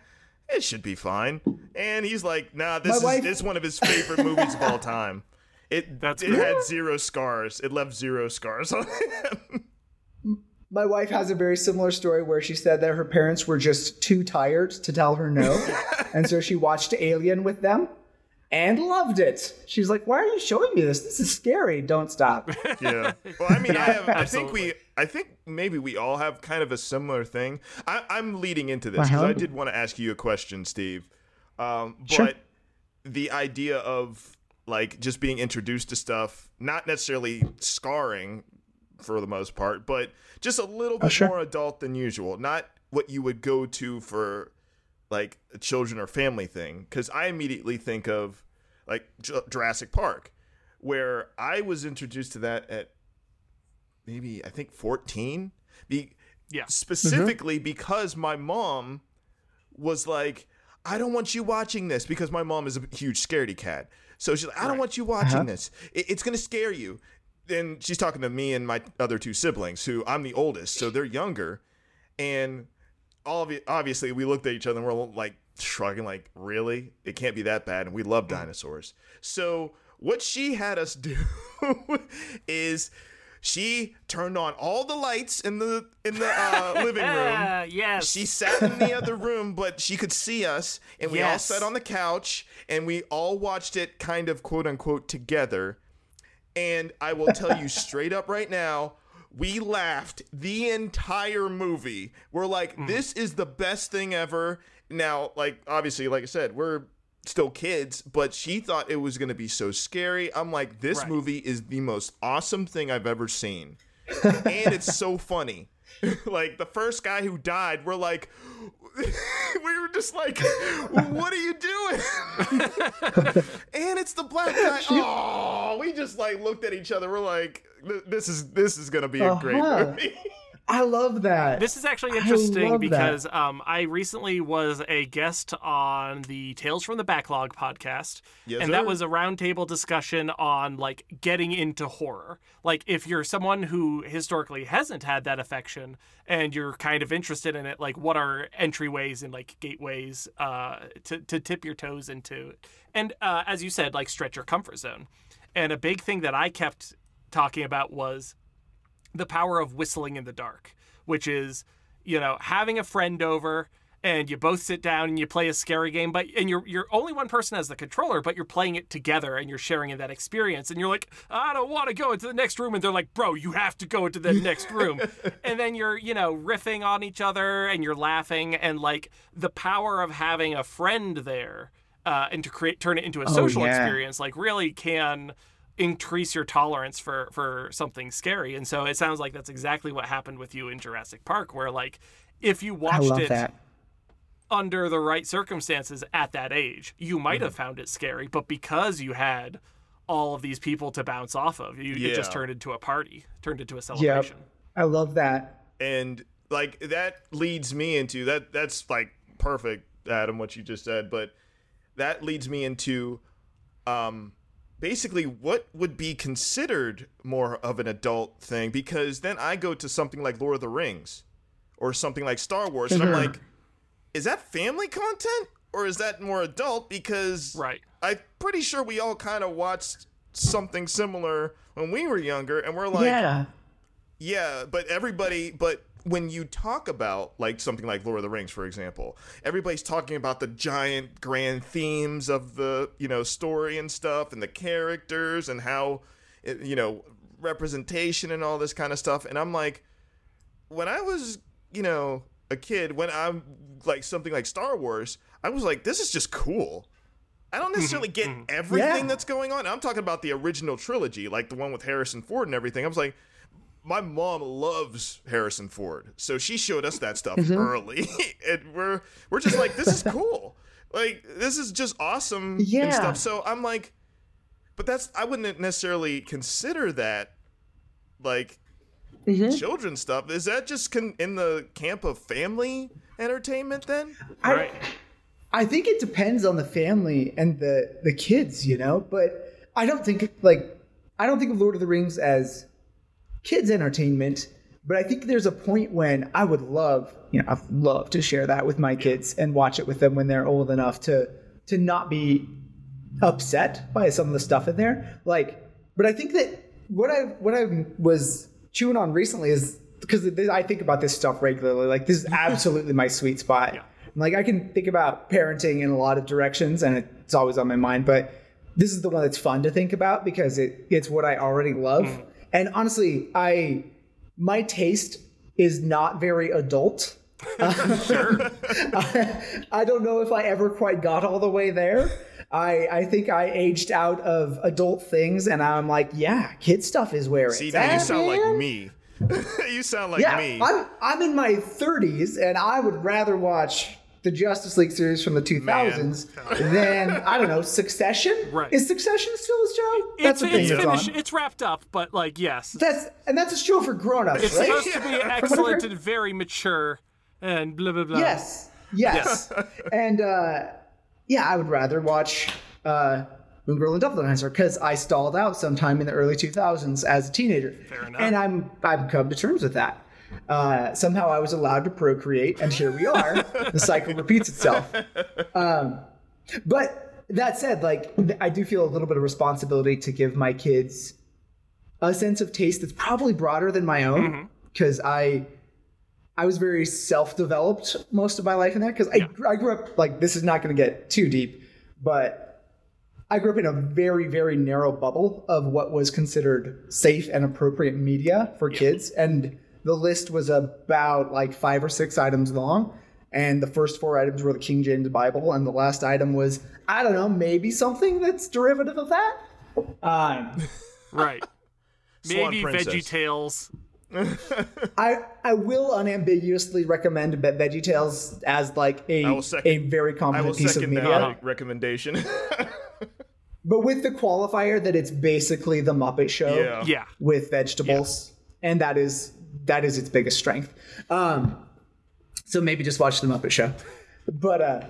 it should be fine. And he's like, nah, this My is wife- this is one of his favorite movies of all time. It That's it good. had zero scars. It left zero scars on him. My wife has a very similar story where she said that her parents were just too tired to tell her no. and so she watched Alien with them and loved it. She's like, Why are you showing me this? This is scary. Don't stop. yeah. Well, I mean, I have. I think we. I think maybe we all have kind of a similar thing. I, I'm leading into this because. I did want to ask you a question, Steve. Um, but Sure. the idea of like just being introduced to stuff, not necessarily scarring for the most part, but just a little bit Oh, sure. more adult than usual. Not what you would go to for like a children or family thing. Because I immediately think of like J- Jurassic Park, where I was introduced to that at maybe I think 14. Be- Yeah. Mm-hmm. specifically because my mom was like, I don't want you watching this because my mom is a huge scaredy cat. So she's like, I don't want you watching uh-huh. this. It- it's going to scare you. And she's talking to me and my other two siblings, who I'm the oldest, so they're younger. And all of it, obviously, we looked at each other and we're like shrugging, like, really? It can't be that bad. And we love mm. dinosaurs. So what she had us do is she turned on all the lights in the in the uh, living room. Yes. She sat in the other room, but she could see us, and we all sat on the couch, and we all watched it kind of quote unquote together. And I will tell you straight up right now, we laughed the entire movie. We're like, Mm. this is the best thing ever. Now, like, obviously, like I said, we're still kids, but she thought it was going to be so scary. I'm like, this Right. movie is the most awesome thing I've ever seen. and it's so funny. like, the first guy who died, we're like, we were just like, what are you doing? and it's the black guy. Oh, we just like looked at each other. We're like, this is this is gonna be a great Uh-huh. movie. I love that. This is actually interesting love that. because um, I recently was a guest on the Tales from the Backlog podcast, Yes, and that was a roundtable discussion on like getting into horror. Like if you're someone who historically hasn't had that affection and you're kind of interested in it, like what are entryways and like gateways uh, to to tip your toes into, and uh, as you said, like stretch your comfort zone. And a big thing that I kept talking about was the power of whistling in the dark, which is, you know, having a friend over and you both sit down and you play a scary game, but and you're you're only one person as the controller, but you're playing it together and you're sharing in that experience. And you're like, I don't want to go into the next room, and they're like, Bro, you have to go into the next room. and then you're you know riffing on each other and you're laughing and like the power of having a friend there uh, and to create turn it into a social yeah. experience like really can increase your tolerance for for something scary and so it sounds like that's exactly what happened with you in Jurassic Park where like if you watched it that. under the right circumstances at that age you might Mm-hmm. have found it scary but because you had all of these people to bounce off of you it just Yeah. turned into a party turned into a Yep. celebration I love that. and like that leads me into that. That's like perfect, Adam, what you just said. But that leads me into um basically what would be considered more of an adult thing because then I go to something like Lord of the Rings or something like Star Wars and I'm like is that family content or is that more adult because Right. I'm pretty sure we all kind of watched something similar when we were younger and we're like yeah. yeah, but everybody, but when you talk about like something like Lord of the Rings, for example, everybody's talking about the giant grand themes of the you know story and stuff, and the characters and how it, you know representation and all this kind of stuff. And I'm like, when I was you know a kid, when I'm like something like Star Wars, I was like, this is just cool. I don't mm-hmm. necessarily get mm-hmm. everything Yeah. that's going on. I'm talking about the original trilogy, like the one with Harrison Ford and everything. I was like, my mom loves Harrison Ford, so she showed us that stuff Mm-hmm. early, and we're we're just like, this is cool. like this is just awesome Yeah. and stuff. So I'm like, but that's I wouldn't necessarily consider that like Mm-hmm. children's stuff. Is that just con- in the camp of family entertainment then? Right. I think it depends on the family and the the kids, you know. But I don't think like I don't think of Lord of the Rings as kids entertainment. But I think there's a point when I would love, you know, I'd love to share that with my kids and watch it with them when they're old enough to to not be upset by some of the stuff in there. Like, but I think that what I what I was chewing on recently is because I think about this stuff regularly. Like, this is absolutely my sweet spot. Like, I can think about parenting in a lot of directions, and it's always on my mind. But this is the one that's fun to think about because it it's what I already love. Mm-hmm. And honestly, I my taste is not very adult. Sure. I don't know if I ever quite got all the way there. I, I think I aged out of adult things, and I'm like, yeah, kid stuff is where See, it's now you sound like me. you sound like Yeah, me. I'm I'm in my 30s, and I would rather watch the Justice League series from the 2000s then I don't know Succession. Right. Is Succession still a show? it's That's the thing it's finished. on. It's wrapped up, but like yes, That's and that's a show for grown-ups, it's right? supposed to be excellent and very mature and blah blah blah. Yes. Yes. and uh, yeah, I would rather watch uh, Moon Girl and Devil Dinosaur because I stalled out sometime in the early 2000s as a teenager. Fair enough. And I'm I've come to terms with that. Uh, somehow I was allowed to procreate, and here we are. the cycle repeats itself. Um, but that said, like I do feel a little bit of responsibility to give my kids a sense of taste that's probably broader than my own because I I was very self-developed most of my life in that because I, I grew up like this is not going to get too deep, but I grew up in a very very narrow bubble of what was considered safe and appropriate media for kids, and the list was about like five or six items long. And the first four items were the King James Bible, and the last item was I don't know maybe something that's derivative of that. Um, Right. Maybe Veggie Tales. I I will unambiguously recommend Veggie Tales as like a will second- a very I competent piece of second media, that recommendation. but with the qualifier that it's basically the Muppet Show yeah. Yeah. with vegetables, and that is that is its biggest strength. Um, so maybe just watch the Muppet Show, but uh.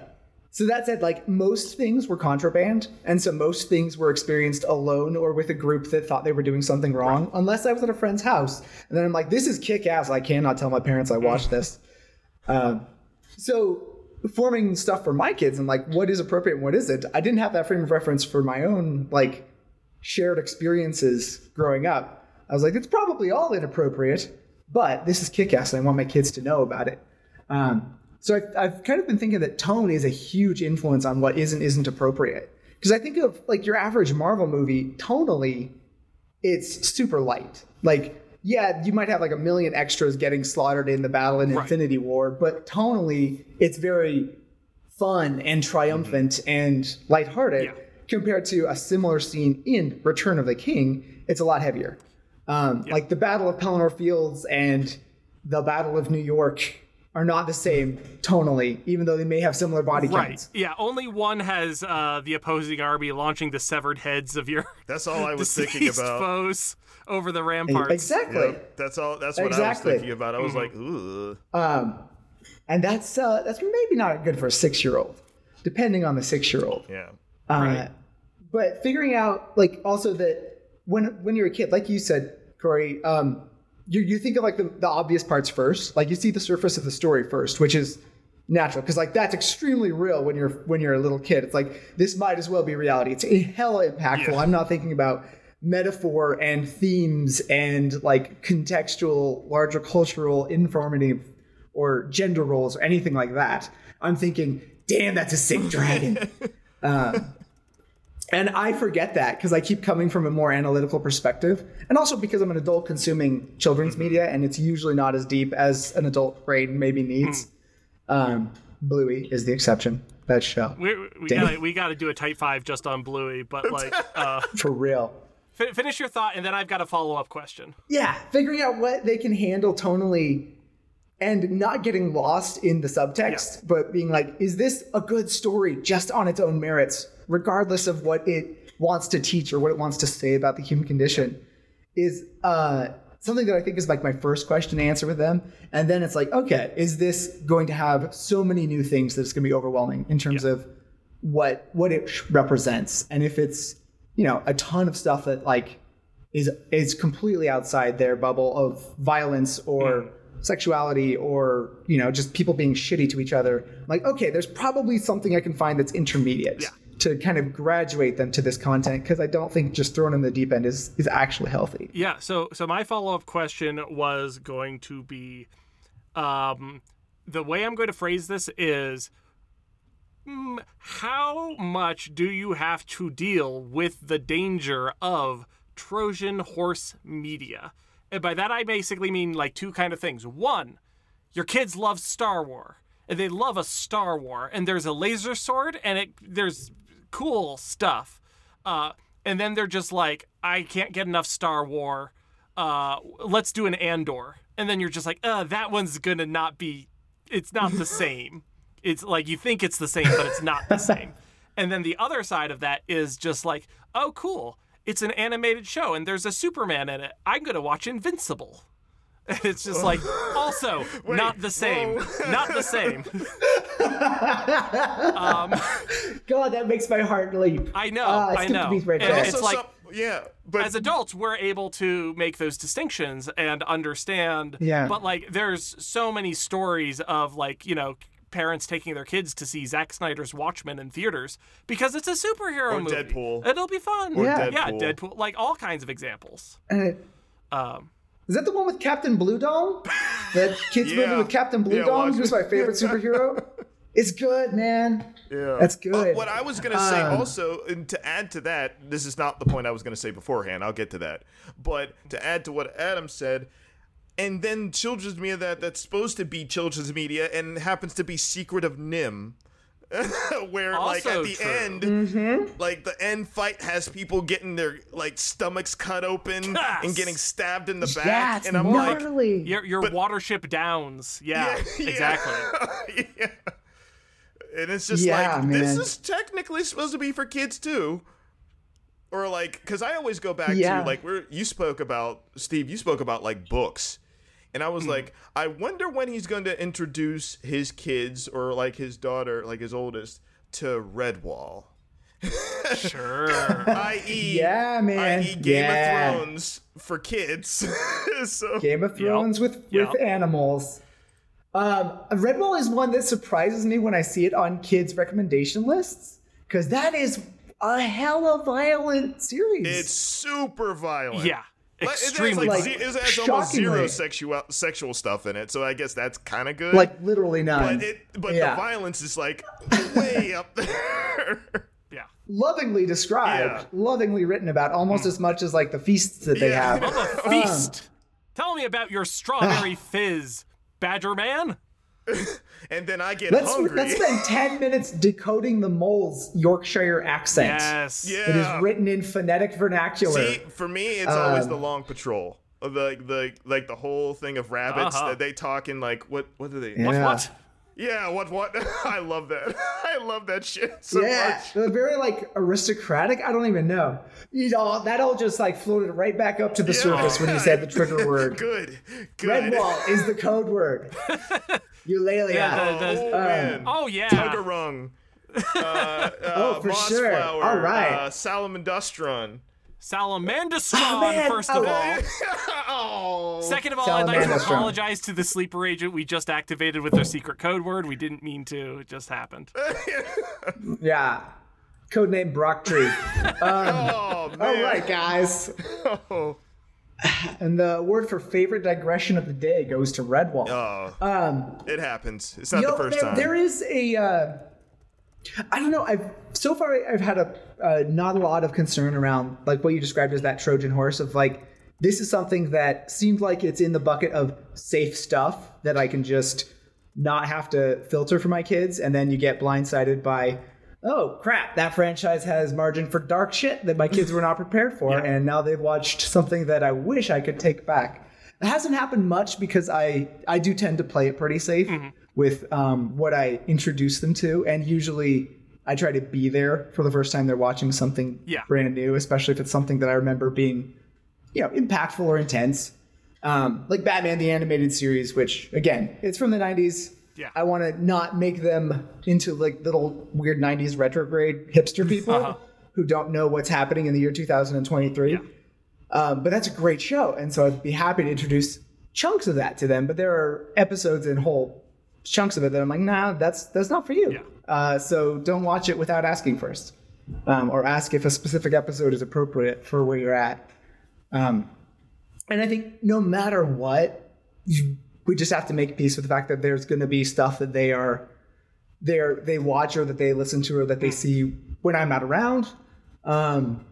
So that said, like most things were contraband, and so most things were experienced alone or with a group that thought they were doing something wrong, unless I was at a friend's house. And then I'm like, this is kick ass. I cannot tell my parents I watched this. Um, so forming stuff for my kids and like what is appropriate and what isn't, I didn't have that frame of reference for my own like shared experiences growing up. I was like, it's probably all inappropriate, but this is kick ass and I want my kids to know about it. Um, so I've, I've kind of been thinking that tone is a huge influence on what is and isn't appropriate. Because I think of like your average Marvel movie, tonally, it's super light. Like, yeah, you might have like a million extras getting slaughtered in the battle in Infinity War, but tonally, it's very fun and triumphant and lighthearted Yeah. compared to a similar scene in Return of the King. It's a lot heavier. Um, Like the Battle of Pelennor Fields and the Battle of New York are not the same tonally, even though they may have similar body Right. counts. Yeah. Only one has uh, the opposing army launching the severed heads of your That's all I was thinking deceased about. foes over the ramparts. Exactly. Yep, that's all. That's what I was thinking about. I was like, ooh. Um, and that's uh, that's maybe not good for a six year old, depending on the six year old. Yeah. Uh, Right. but figuring out like also that when when you're a kid, like you said, Cory, um, you you think of like the, the obvious parts first. Like you see the surface of the story first, which is natural because like that's extremely real when you're when you're a little kid. It's like this might as well be reality. It's a hella impactful. I'm not thinking about metaphor and themes and like contextual, larger cultural, informative, or gender roles or anything like that. I'm thinking, damn, that's a sick dragon. Um, and I forget that because I keep coming from a more analytical perspective. And also because I'm an adult consuming children's media and it's usually not as deep as an adult brain maybe needs. Um, Bluey is the exception. That show. We, gotta, we gotta do a type five just on Bluey, but like, uh, For real. fi- finish your thought, and then I've got a follow up question. Yeah, figuring out what they can handle tonally and not getting lost in the subtext, but being like, is this a good story just on its own merits, regardless of what it wants to teach or what it wants to say about the human condition? Is uh, something that I think is like my first question to answer with them. And then it's like, okay, is this going to have so many new things that it's going to be overwhelming in terms of what what it represents, and if it's you know a ton of stuff that like is is completely outside their bubble of violence or sexuality or you know just people being shitty to each other like okay there's probably something i can find that's intermediate to kind of graduate them to this content because i don't think just throwing them in the deep end is is actually healthy Yeah. So so my follow up question was going to be, um, the way I'm going to phrase this is, mm, how much do you have to deal with the danger of Trojan horse media? And by that I basically mean like two kind of things. One, your kids love Star Wars. And they love a Star War, and there's a laser sword, and it there's cool stuff. Uh, and then they're just like, I can't get enough Star War. Uh, let's do an Andor. And then you're just like, uh, that one's gonna not be. It's not the same. It's like you think it's the same, but it's not the same. And then the other side of that is just like, oh, cool. It's an animated show, and there's a Superman in it. I'm gonna watch Invincible. And it's just like, also not the same. Not the same. um, god that makes my heart leap I know. Ah, I know. beat right And there. it's Also like some- yeah, but as adults we're able to make those distinctions and understand Yeah. but like there's so many stories of like you know parents taking their kids to see Zack Snyder's Watchmen in theaters because it's a superhero Or movie Deadpool. it'll be fun Or Yeah. yeah Deadpool. Deadpool like all kinds of examples And it- um is that the one with captain blue dome that kids movie with captain blue Yeah, dome watch who's my favorite superhero it's good man Yeah. That's good. Uh, what I was gonna say Um, also, and to add to that, this is not the point I was gonna say beforehand. I'll get to that. But to add to what Adam said, and then children's media that that's supposed to be children's media and happens to be Secret of NIMH. where like at the true. end Mm-hmm. like the end fight has people getting their like stomachs cut open Yes. and getting stabbed in the back yeah it's and i'm like gnarly. your your watership downs yeah, yeah. exactly yeah. And it's just Yeah, like this is technically supposed to be for kids too. Or like cuz I always go back Yeah. to like where you spoke about Steve, you spoke about like books. And I was Hmm. like, I wonder when he's going to introduce his kids or like his daughter, like his oldest to Redwall. sure i.e. Yeah, man. i.e. Game Yeah. of Thrones for kids. so Game of Thrones with Yep. with animals. Um, Redwall is one that surprises me when I see it on kids' recommendation lists because that is a hella violent series. it's super violent. yeah Like, it has, extremely like, Like, ze- it has almost zero sexual sexual stuff in it, so I guess that's kind of good. like literally none. but it, but yeah. the violence is like way up there. yeah lovingly described, Yeah. lovingly written about, almost mm. as much as like the feasts that they Yeah, I have. know. a feast uh. tell me about your strawberry fizz badger man and then I get Let's hungry. let's spend ten minutes decoding the mole's Yorkshire accent. yes yeah. It is written in phonetic vernacular. See, for me, it's always Um, the long patrol. Of the the like the whole thing of rabbits Uh-huh. that they talk in like what what do they? Yeah. what what Yeah, what what? I love that. I love that shit so yeah, much. they're very like aristocratic. I don't even know. You know, that all just like floated right back up to the surface when you said the trigger word. Good, good. Redwall is the code word. Eulalia. Yeah, the- the- oh, Um, man. oh yeah Tuggerung. Uh, uh, Oh, for sure. Mossflower, All right. Uh, Salamandustron. Salamandastron, man. first of Oh. oh. all. Second of all, I'd like to apologize to the sleeper agent we just activated with their secret code word. We didn't mean to. It just happened. Yeah. Codename Brocktree. Oh man. All right, guys. Oh. And the word for favorite digression of the day goes to Redwall. Oh, Um, it happens. It's not the know, first there, time. there is a. Uh, I don't know. I've so far I've had a uh, not a lot of concern around like what you described as that Trojan horse of like this is something that seems like it's in the bucket of safe stuff that I can just not have to filter for my kids, and then you get blindsided by. Oh crap! That franchise has margin for dark shit that my kids were not prepared for, and now they've watched something that I wish I could take back. It hasn't happened much because I I do tend to play it pretty safe with um, what I introduce them to, and usually I try to be there for the first time they're watching something Yeah. brand new, especially if it's something that I remember being, you know, impactful or intense. Um, like Batman the animated series, which again, it's from the '90s. Yeah. I want to not make them into like little weird '90s retrograde hipster people Uh-huh. who don't know what's happening in the year 2023. Um, but that's a great show, and so I'd be happy to introduce chunks of that to them. But there are episodes and whole chunks of it that I'm like, nah, that's that's not for you. Yeah. Uh, so don't watch it without asking first, um, or ask if a specific episode is appropriate for where you're at. Um, and I think no matter what, you- we just have to make peace with the fact that there's going to be stuff that they are they they watch or that they listen to or that they see when I'm not around. Um,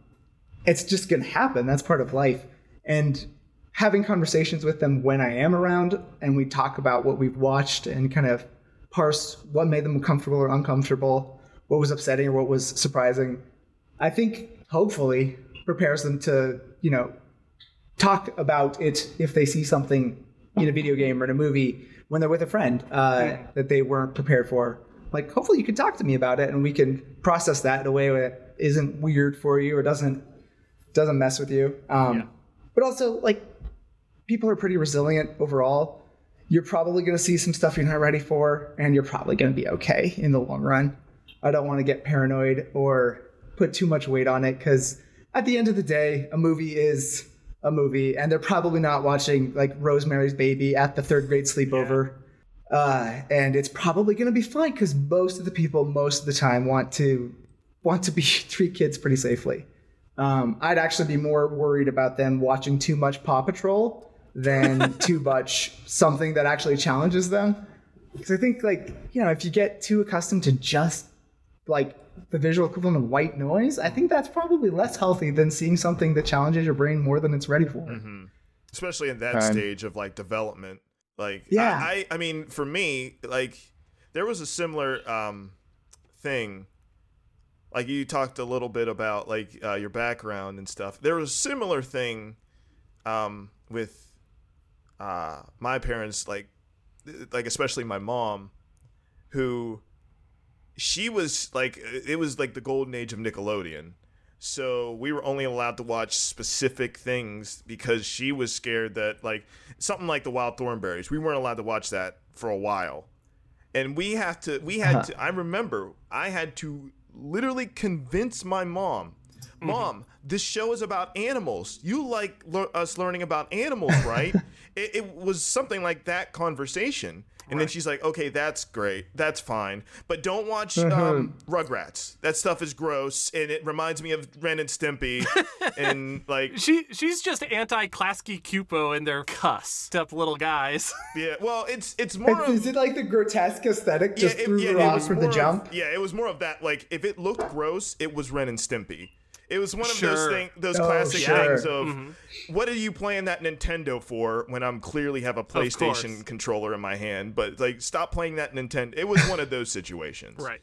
it's just going to happen. That's part of life. And having conversations with them when I am around and we talk about what we've watched and kind of parse what made them comfortable or uncomfortable, what was upsetting or what was surprising, I think hopefully prepares them to, you know, talk about it if they see something in a video game or in a movie when they're with a friend uh, that they weren't prepared for. Like, hopefully, you can talk to me about it and we can process that in a way that isn't weird for you or doesn't doesn't mess with you. Um, Yeah. But also, like, people are pretty resilient overall. You're probably going to see some stuff you're not ready for, and you're probably going to be okay in the long run. I don't want to get paranoid or put too much weight on it because at the end of the day, a movie is a movie, and they're probably not watching like Rosemary's Baby at the third grade sleepover. Uh, and it's probably going to be fine because most of the people, most of the time, want to want to be treat kids pretty safely. Um, I'd actually be more worried about them watching too much Paw Patrol than too much something that actually challenges them. Because I think, like, you know, if you get too accustomed to just like the visual equivalent of white noise, I think that's probably less healthy than seeing something that challenges your brain more than it's ready for. especially in that Time. stage of like development. Like, Yeah. I, I, I mean, for me, like, there was a similar um, thing. Like you talked a little bit about like uh, your background and stuff. There was a similar thing um, with uh, my parents, like, like especially my mom, who she was like uh, it was like the golden age of Nickelodeon. So we were only allowed to watch specific things because she was scared that like something like the Wild Thornberrys, we weren't allowed to watch that for a while. And we have to we had to I remember I had to literally convince my mom, mm-hmm. "Mom, this show is about animals. You like lear- us learning about animals, right?" it, it was something like that conversation. And then she's like, "Okay, that's great. That's fine. But don't watch um, Rugrats. That stuff is gross and it reminds me of Ren and Stimpy and like She she's just anti Klasky Csupo and their cussed up little guys. yeah, well, it's it's more of Is it like the grotesque aesthetic just it- threw yeah, her it off was for the more of- jump? yeah, it was more of that. Like, if it looked gross, it was Ren and Stimpy. It was one of those Sure. thing, those Oh, classic sure. things of what are you playing that Nintendo for when I'm clearly have a. PlayStation controller in my hand? But like, stop playing that Nintendo. It was one of those situations. right.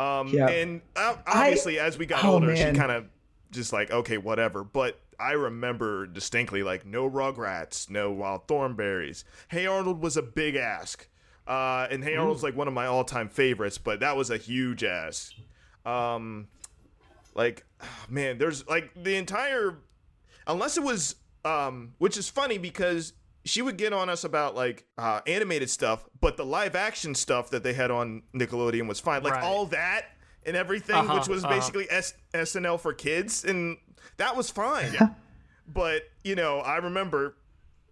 Um, Yeah. And uh, obviously, as we got oh, older, man. she kind of just like, okay, whatever. But I remember distinctly, like, no Rugrats, no Wild Thornberrys. Hey Arnold was a big ask. Uh, and Hey Arnold's like one of my all time favorites, but that was a huge ask. Um, like, man, there's like the entire, unless it was, um, which is funny because she would get on us about like uh, animated stuff, but the live action stuff that they had on Nickelodeon was fine. Like Right. all that and everything, Uh-huh, which was uh-huh. basically S- SNL for kids, and that was fine. Yeah. But you know, I remember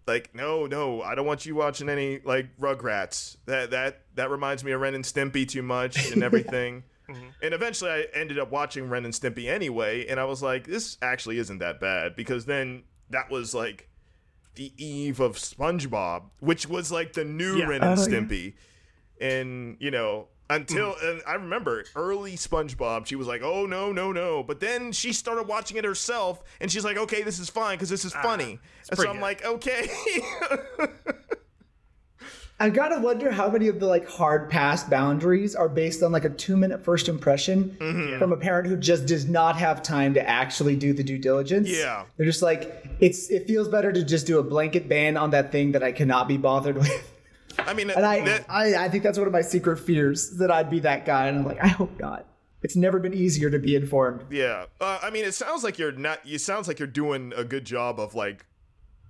like, no, no, I don't want you watching any like Rugrats. That that that reminds me of Ren and Stimpy too much and everything. Mm-hmm. And eventually, I ended up watching Ren and Stimpy anyway, and I was like, this actually isn't that bad because then that was like the eve of SpongeBob, which was like the new Yeah. Ren and Oh, yeah. Stimpy, and you know. Until mm-hmm. and I remember early SpongeBob, she was like, "Oh no, no, no!" But then she started watching it herself, and she's like, "Okay, this is fine because this is ah, funny." And so I'm good. like, "Okay." I gotta wonder how many of the like hard pass boundaries are based on like a two minute first impression Mm-hmm. from a parent who just does not have time to actually do the due diligence. Yeah. They're just like, it's it feels better to just do a blanket ban on that thing that I cannot be bothered with. I mean, And I, that- I I think that's one of my secret fears that I'd be that guy. And I'm like, I hope not. It's never been easier to be informed. Yeah. Uh, I mean, it sounds like you're not. It sounds like you're doing a good job of like,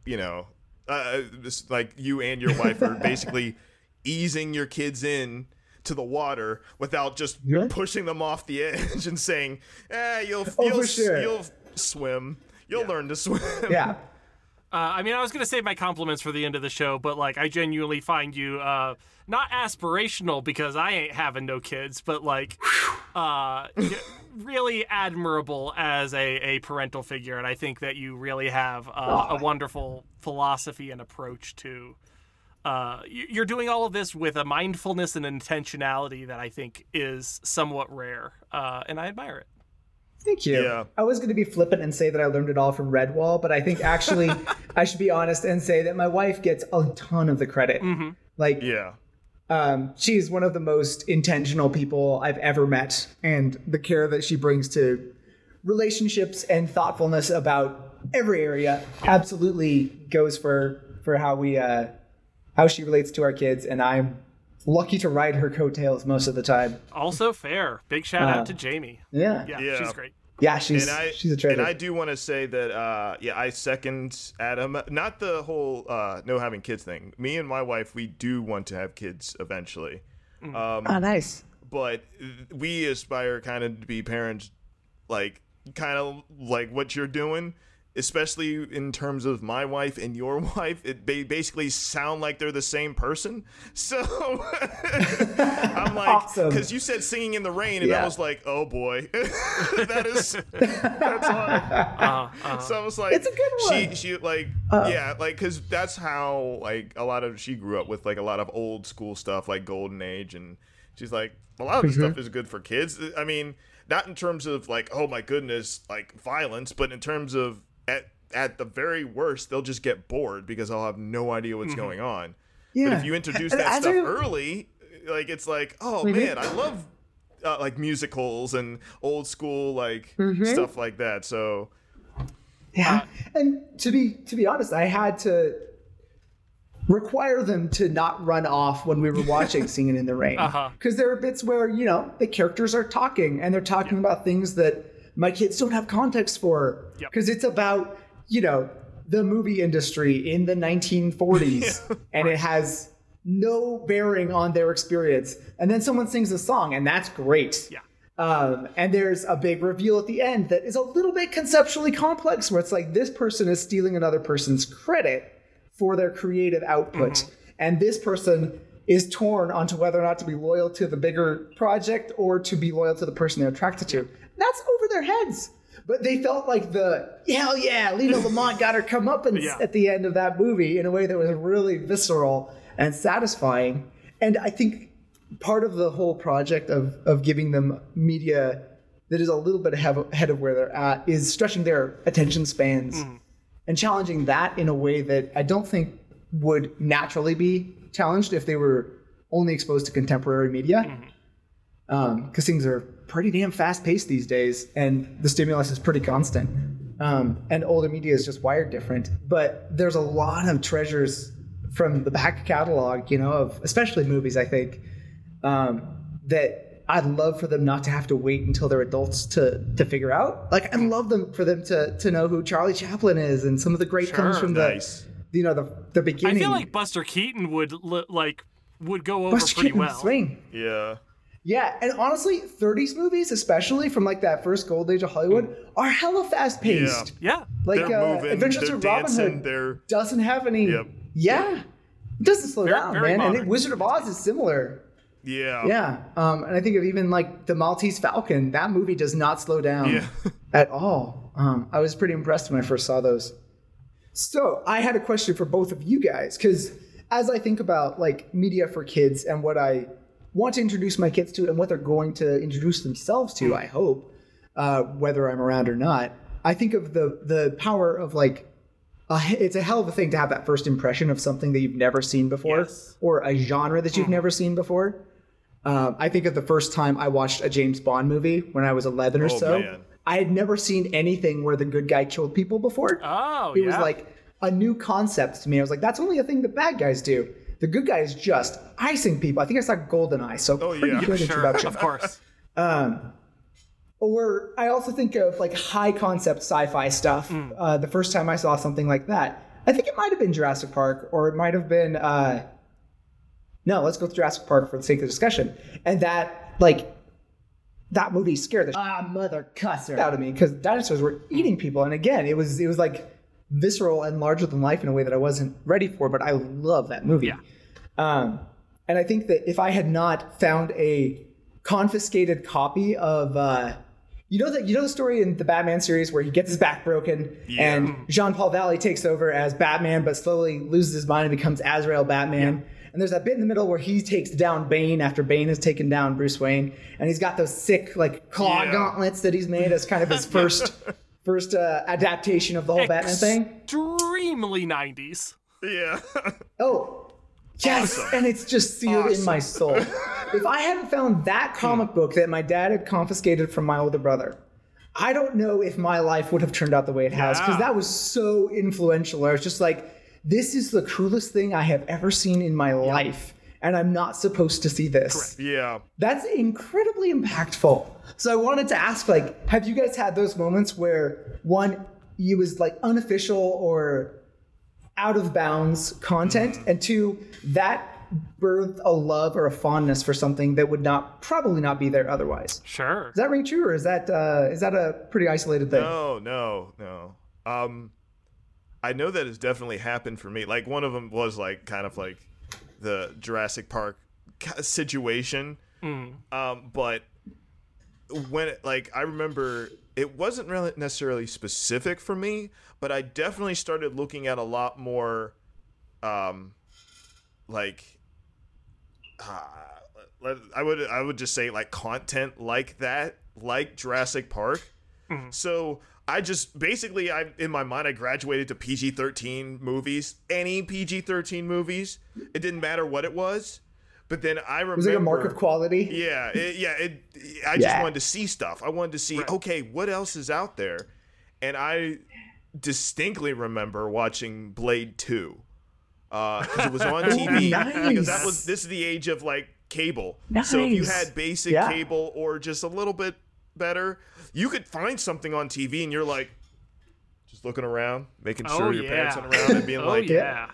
you know, uh, like you and your wife are basically easing your kids in to the water without just Yeah. pushing them off the edge and saying, "Eh, you'll Oh, you'll sure. you'll swim. You'll learn to swim." Yeah. Uh, I mean, I was gonna save my compliments for the end of the show, but like, I genuinely find you uh, not aspirational because I ain't having no kids, but like, uh, y- really admirable as a, a parental figure, and I think that you really have uh, a wonderful philosophy and approach to. Uh, you're doing all of this with a mindfulness and intentionality that I think is somewhat rare, uh, and I admire it. Thank you. Yeah. I was going to be flippant and say that I learned it all from Redwall, but I think actually I should be honest and say that my wife gets a ton of the credit. Like, Yeah. Um, she's one of the most intentional people I've ever met, and the care that she brings to relationships and thoughtfulness about every area absolutely goes for for how we uh, how she relates to our kids, and I'm lucky to ride her coattails most of the time. Also fair. Big shout Uh, out to Jamie. Yeah, Yeah, Yeah. she's great. Yeah, she's and I she's a treasure. and I do want to say that uh yeah I second Adam. Not the whole uh no having kids thing. Me and my wife we do want to have kids eventually. Um oh, nice. but we aspire kind of to be parents like kind of like what you're doing especially in terms of my wife and your wife it ba- basically sound like they're the same person so i'm like Awesome. because you said singing in the rain and i was like oh boy that is that's hard Uh, uh, so I was like, It's a good one. She, she like, Uh, yeah, like, cause that's how like a lot of she grew up with like a lot of old school stuff, like Golden Age, and she's like, a lot of Mm-hmm. this stuff is good for kids. I mean, not in terms of like, oh my goodness, like violence, but in terms of at at the very worst, they'll just get bored because I'll have no idea what's going on. Yeah. But if you introduce that as stuff I- early, like it's like, oh Mhm. man, I love uh, like musicals and old school like Mm-hmm. stuff like that. So Yeah. and to be to be honest, I had to require them to not run off when we were watching Singing in the Rain. Uh-huh. Because there are bits where, you know, the characters are talking and they're talking about things that my kids don't have context for. Yep. Because it's about, you know, the movie industry in the 1940s and it has no bearing on their experience. And then someone sings a song and that's great. yeah. Um, and there's a big reveal at the end that is a little bit conceptually complex, where it's like this person is stealing another person's credit for their creative output, and this person is torn onto whether or not to be loyal to the bigger project or to be loyal to the person they're attracted to. That's over their heads. But they felt like the hell yeah, Lina Lamont got her comeuppance Yeah. at the end of that movie in a way that was really visceral and satisfying. And I think part of the whole project of of giving them media that is a little bit ahead ahead of where they're at is stretching their attention spans mm. and challenging that in a way that I don't think would naturally be challenged if they were only exposed to contemporary media. Mm-hmm. Um, because things are pretty damn fast paced these days, and the stimulus is pretty constant. Um, and older media is just wired different. But there's a lot of treasures from the back catalog, you know, of especially movies, I think, um, that I'd love for them not to have to wait until they're adults to to figure out. Like I'd love them for them to to know who Charlie Chaplin is and some of the great films from nice. the you know the the beginning. I feel like Buster Keaton would li- like would go over Buster pretty Keaton would well. swing. Yeah. Yeah, and honestly, 30s movies, especially from like that first gold age of Hollywood, are hella fast paced. Yeah. yeah. Like They're uh, moving, Adventures of Robin Hood they're doesn't have any. Yep. Yeah, it doesn't slow Very- down, very man. And modern. it, Wizard of Oz is similar. yeah. Yeah, um, and I think of even like the Maltese Falcon. That movie does not slow down Yeah. at all. Um, I was pretty impressed when I first saw those. So I had a question for both of you guys because as I think about like media for kids and what I want to introduce my kids to and what they're going to introduce themselves to, I hope, uh, whether I'm around or not, I think of the the power of like. It's a hell of a thing to have that first impression of something that you've never seen before Yes. or a genre that you've never seen before. Um, I think of the first time I watched a James Bond movie when I was 11 or Oh, so. man. I had never seen anything where the good guy killed people before. Oh, it yeah. was like a new concept to me. I was like, that's only a thing that bad guys do. The good guy is just icing people. I think I saw Goldeneye, so Oh, pretty yeah. good sure, introduction. of course. Or I also think of like high concept sci-fi stuff. Mm. Uh, the first time I saw something like that, I think it might have been Jurassic Park, or it might have been. Uh, no, let's go with Jurassic Park for the sake of discussion. And that like that movie scared the ah mother cusser out of me because dinosaurs were eating people, and again, it was it was like visceral and larger than life in a way that I wasn't ready for. But I love that movie. Yeah. Um, and I think that if I had not found a confiscated copy of, uh, you know that you know the story in the Batman series where he gets his back broken and Jean Paul Valley takes over as Batman, but slowly loses his mind and becomes Azrael Batman. And there's that bit in the middle where he takes down Bane after Bane has taken down Bruce Wayne, and he's got those sick like claw Yeah. gauntlets that he's made as kind of his first first uh, adaptation of the whole Batman thing. Extremely 90s. Yeah. Oh, yes, and it's just sealed in my soul. if I hadn't found that comic book that my dad had confiscated from my older brother, I don't know if my life would have turned out the way it has because Yeah. that was so influential. I was just like, this is the coolest thing I have ever seen in my life, and I'm not supposed to see this. yeah. That's incredibly impactful. So I wanted to ask, like, have you guys had those moments where one, you was like unofficial or out of bounds content, and two, that birthed a love or a fondness for something that would not probably not be there otherwise. Sure. Does that ring true, or is that uh, is that a pretty isolated thing? No, no, no. Um, I know that has definitely happened for me. Like one of them was like kind of like the Jurassic Park situation. Um, but when it, like I remember it wasn't really necessarily specific for me, but I definitely started looking at a lot more, um, like uh, I would I would just say like content like that, like Jurassic Park. So I just basically I in my mind I graduated to PG thirteen movies, any PG thirteen movies. It didn't matter what it was, but then I remember was it a mark of quality? yeah, it, yeah. It, I just Yeah. wanted to see stuff. I wanted to see, okay, what else is out there, and I distinctly remember watching Blade Two uh, because it was on TV. Because that was this is the age of like cable. So if you had basic Yeah. cable or just a little bit better, you could find something on TV, and you're like. Just looking around, making Oh, sure your parents yeah. aren't around, and being Oh, like, yeah.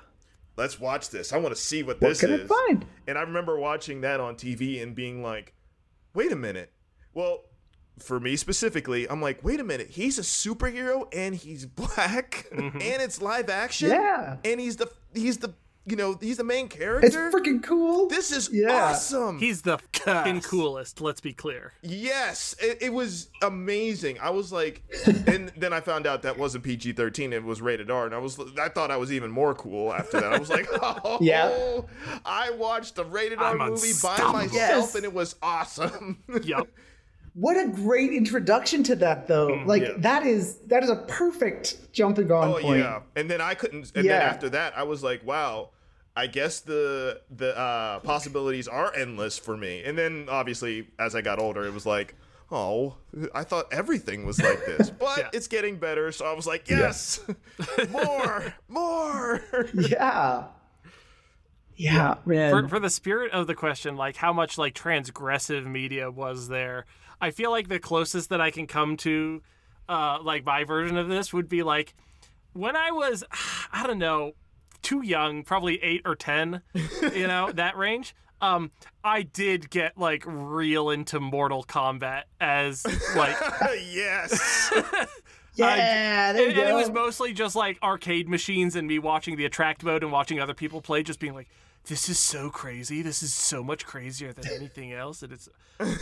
"Let's watch this. I want to see what What this can is." I find? And I remember watching that on TV and being like, wait a minute. Well, for me specifically, I'm like, wait a minute. He's a superhero and he's black mm-hmm. and it's live action. Yeah. And he's the he's the you know, he's the main character. It's freaking cool. this is Yeah. awesome. He's the fucking coolest, let's be clear. yes, it, it was amazing. I was like, and then I found out that wasn't PG-13; it was rated R, and I was, I thought I was even more cool after that. I was like, oh, Yeah. I watched a rated R I'm movie by myself, Yes. and it was awesome. Yep. What a great introduction to that, though. Mm, like yeah. that is that is a perfect jumping on Oh point. yeah, and then I couldn't. And Yeah. then after that, I was like, wow. I guess the the uh, possibilities are endless for me. And then obviously, as I got older, it was like, oh, I thought everything was like this, but Yeah. it's getting better. So I was like, yes, more, more. yeah. Yeah, man. for, for the spirit of the question, like how much like transgressive media was there? I feel like the closest that I can come to, uh, like my version of this would be like when I was, I don't know, too young, probably eight or ten, you know, that range. um, I did get like real into Mortal Kombat as like yes. Yeah, there you and, go. and it was mostly just like arcade machines and me watching the attract mode and watching other people play, just being like, "This is so crazy. This is so much crazier than anything else." And it's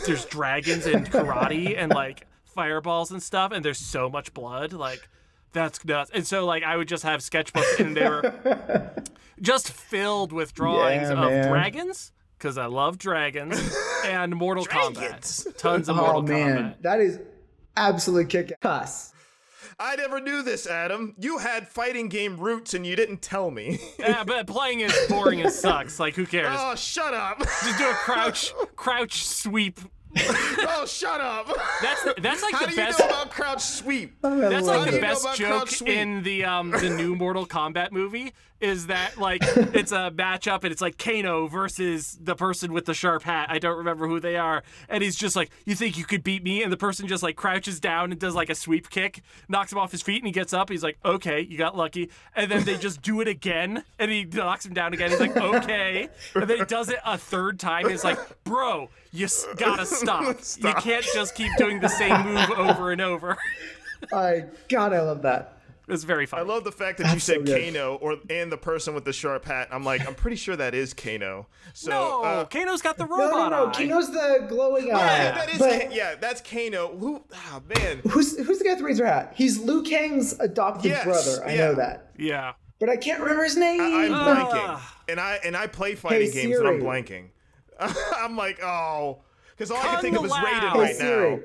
there's dragons and karate and like fireballs and stuff, and there's so much blood. Like that's nuts. And so like I would just have sketchbooks and they were just filled with drawings Yeah, of man. dragons because I love dragons and Mortal Dragons. Kombat. Tons of oh Mortal man, Kombat. that is absolutely kick ass. I never knew this, Adam. You had fighting game roots and you didn't tell me. Yeah, but playing is boring as sucks. Like who cares? oh, shut up. Just do a crouch, crouch sweep. oh, shut up. That's that's like How the do you know about crouch sweep? That's like the best joke in the um the new Mortal Kombat movie is that like it's a matchup and it's like Kano versus the person with the sharp hat. I don't remember who they are, and he's just like, "You think you could beat me?" And the person just like crouches down and does like a sweep kick, knocks him off his feet, and he gets up. He's like, "Okay, you got lucky." And then they just do it again, and he knocks him down again. He's like, "Okay," and then he does it a third time. He's like, "Bro, you gotta stop. You can't just keep doing the same move over and over." I God, I love that. It's very funny. I love the fact that you That's so said good. Kano or and the person with the sharp hat. I'm like, I'm pretty sure that is Kano. So No, uh, Kano's got the No, no, robot no. eye. Kino's the glowing eye. yeah, that is but yeah, that's Kano. Who? Oh man. who's who's the guy with the razor hat? He's Liu Kang's adopted Yes, brother. I yeah. know that, Yeah. but I can't remember his name. I'm Ah. blanking, and I and I play fighting games, and I'm blanking. I'm like, oh, because all I can think of is Lao. Raiden Hey, right Siri. now.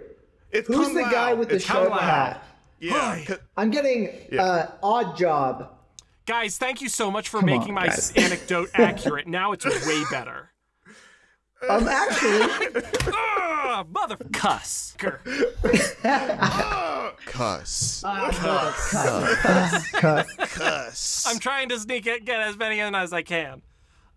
It's Who's Kung the Lao. guy with the It's Kung sharp hat? Yeah. I'm getting uh, Oddjob. Guys, thank you so much for Come on, making my guys. anecdote accurate. Now it's way better. Um, actually, Ah, mother cuss. Cuss. cuss, cuss. Cuss. I'm trying to sneak it, get as many in as I can.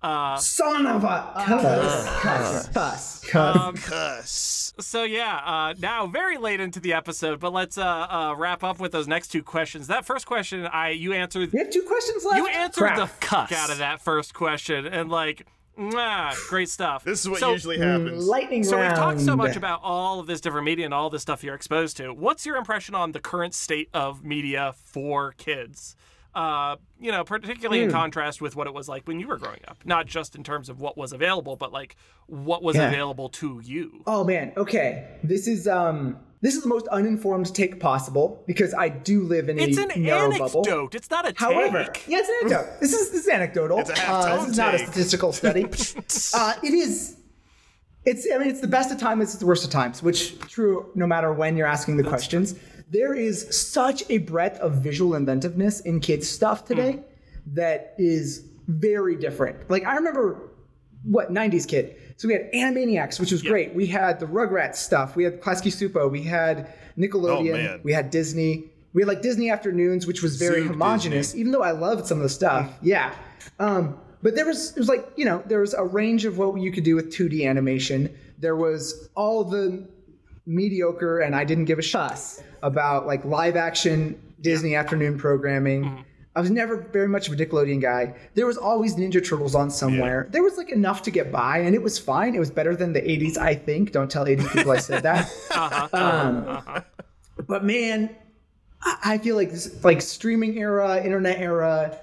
Son of a cuss, cuss, cuss, cuss. Cuss. So yeah, uh, now very late into the episode, but let's uh, uh, wrap up with those next two questions. That first question, I you answered we have two questions left. you answered Crap. the fuck out of that first question, and like, mwah, great stuff. This is what So- usually happens. lightning So round. we've talked so much about all of this different media and all this stuff you're exposed to. What's your impression on the current state of media for kids? Uh, you know, particularly Hmm. in contrast with what it was like when you were growing up. Not just in terms of what was available, but like what was Yeah. available to you. Oh man, okay. This is um this is the most uninformed take possible because I do live in It's a an narrow anecdote. bubble. It's not a However, yeah, it's an anecdote. this is this is anecdotal. It's a half uh, tone this is not a statistical study. uh, it is. It's. I mean, it's the best of times. It's the worst of times. Which true no matter when you're asking the questions. There is such a breadth of visual inventiveness in kids stuff today that is very different. Like I remember what 90s kid. So we had Animaniacs, which was great. We had the Rugrats stuff. We had Klasky Csupo. We had Nickelodeon. man. we had Disney. We had like Disney Afternoons, which was very homogenous, even though I loved some of the stuff. Yeah. Um, but there was, it was like, you know, there was a range of what you could do with 2D animation. There was all the mediocre, and I didn't give a fuss about like live action Disney afternoon programming. Mm-hmm. I was never very much of a Nickelodeon guy. There was always Ninja Turtles on somewhere. There was like enough to get by, and it was fine. It was better than the 80s, I think. Don't tell 80s people I said that. Uh-huh. um, uh-huh. but man, I, I feel like this like streaming era, internet era,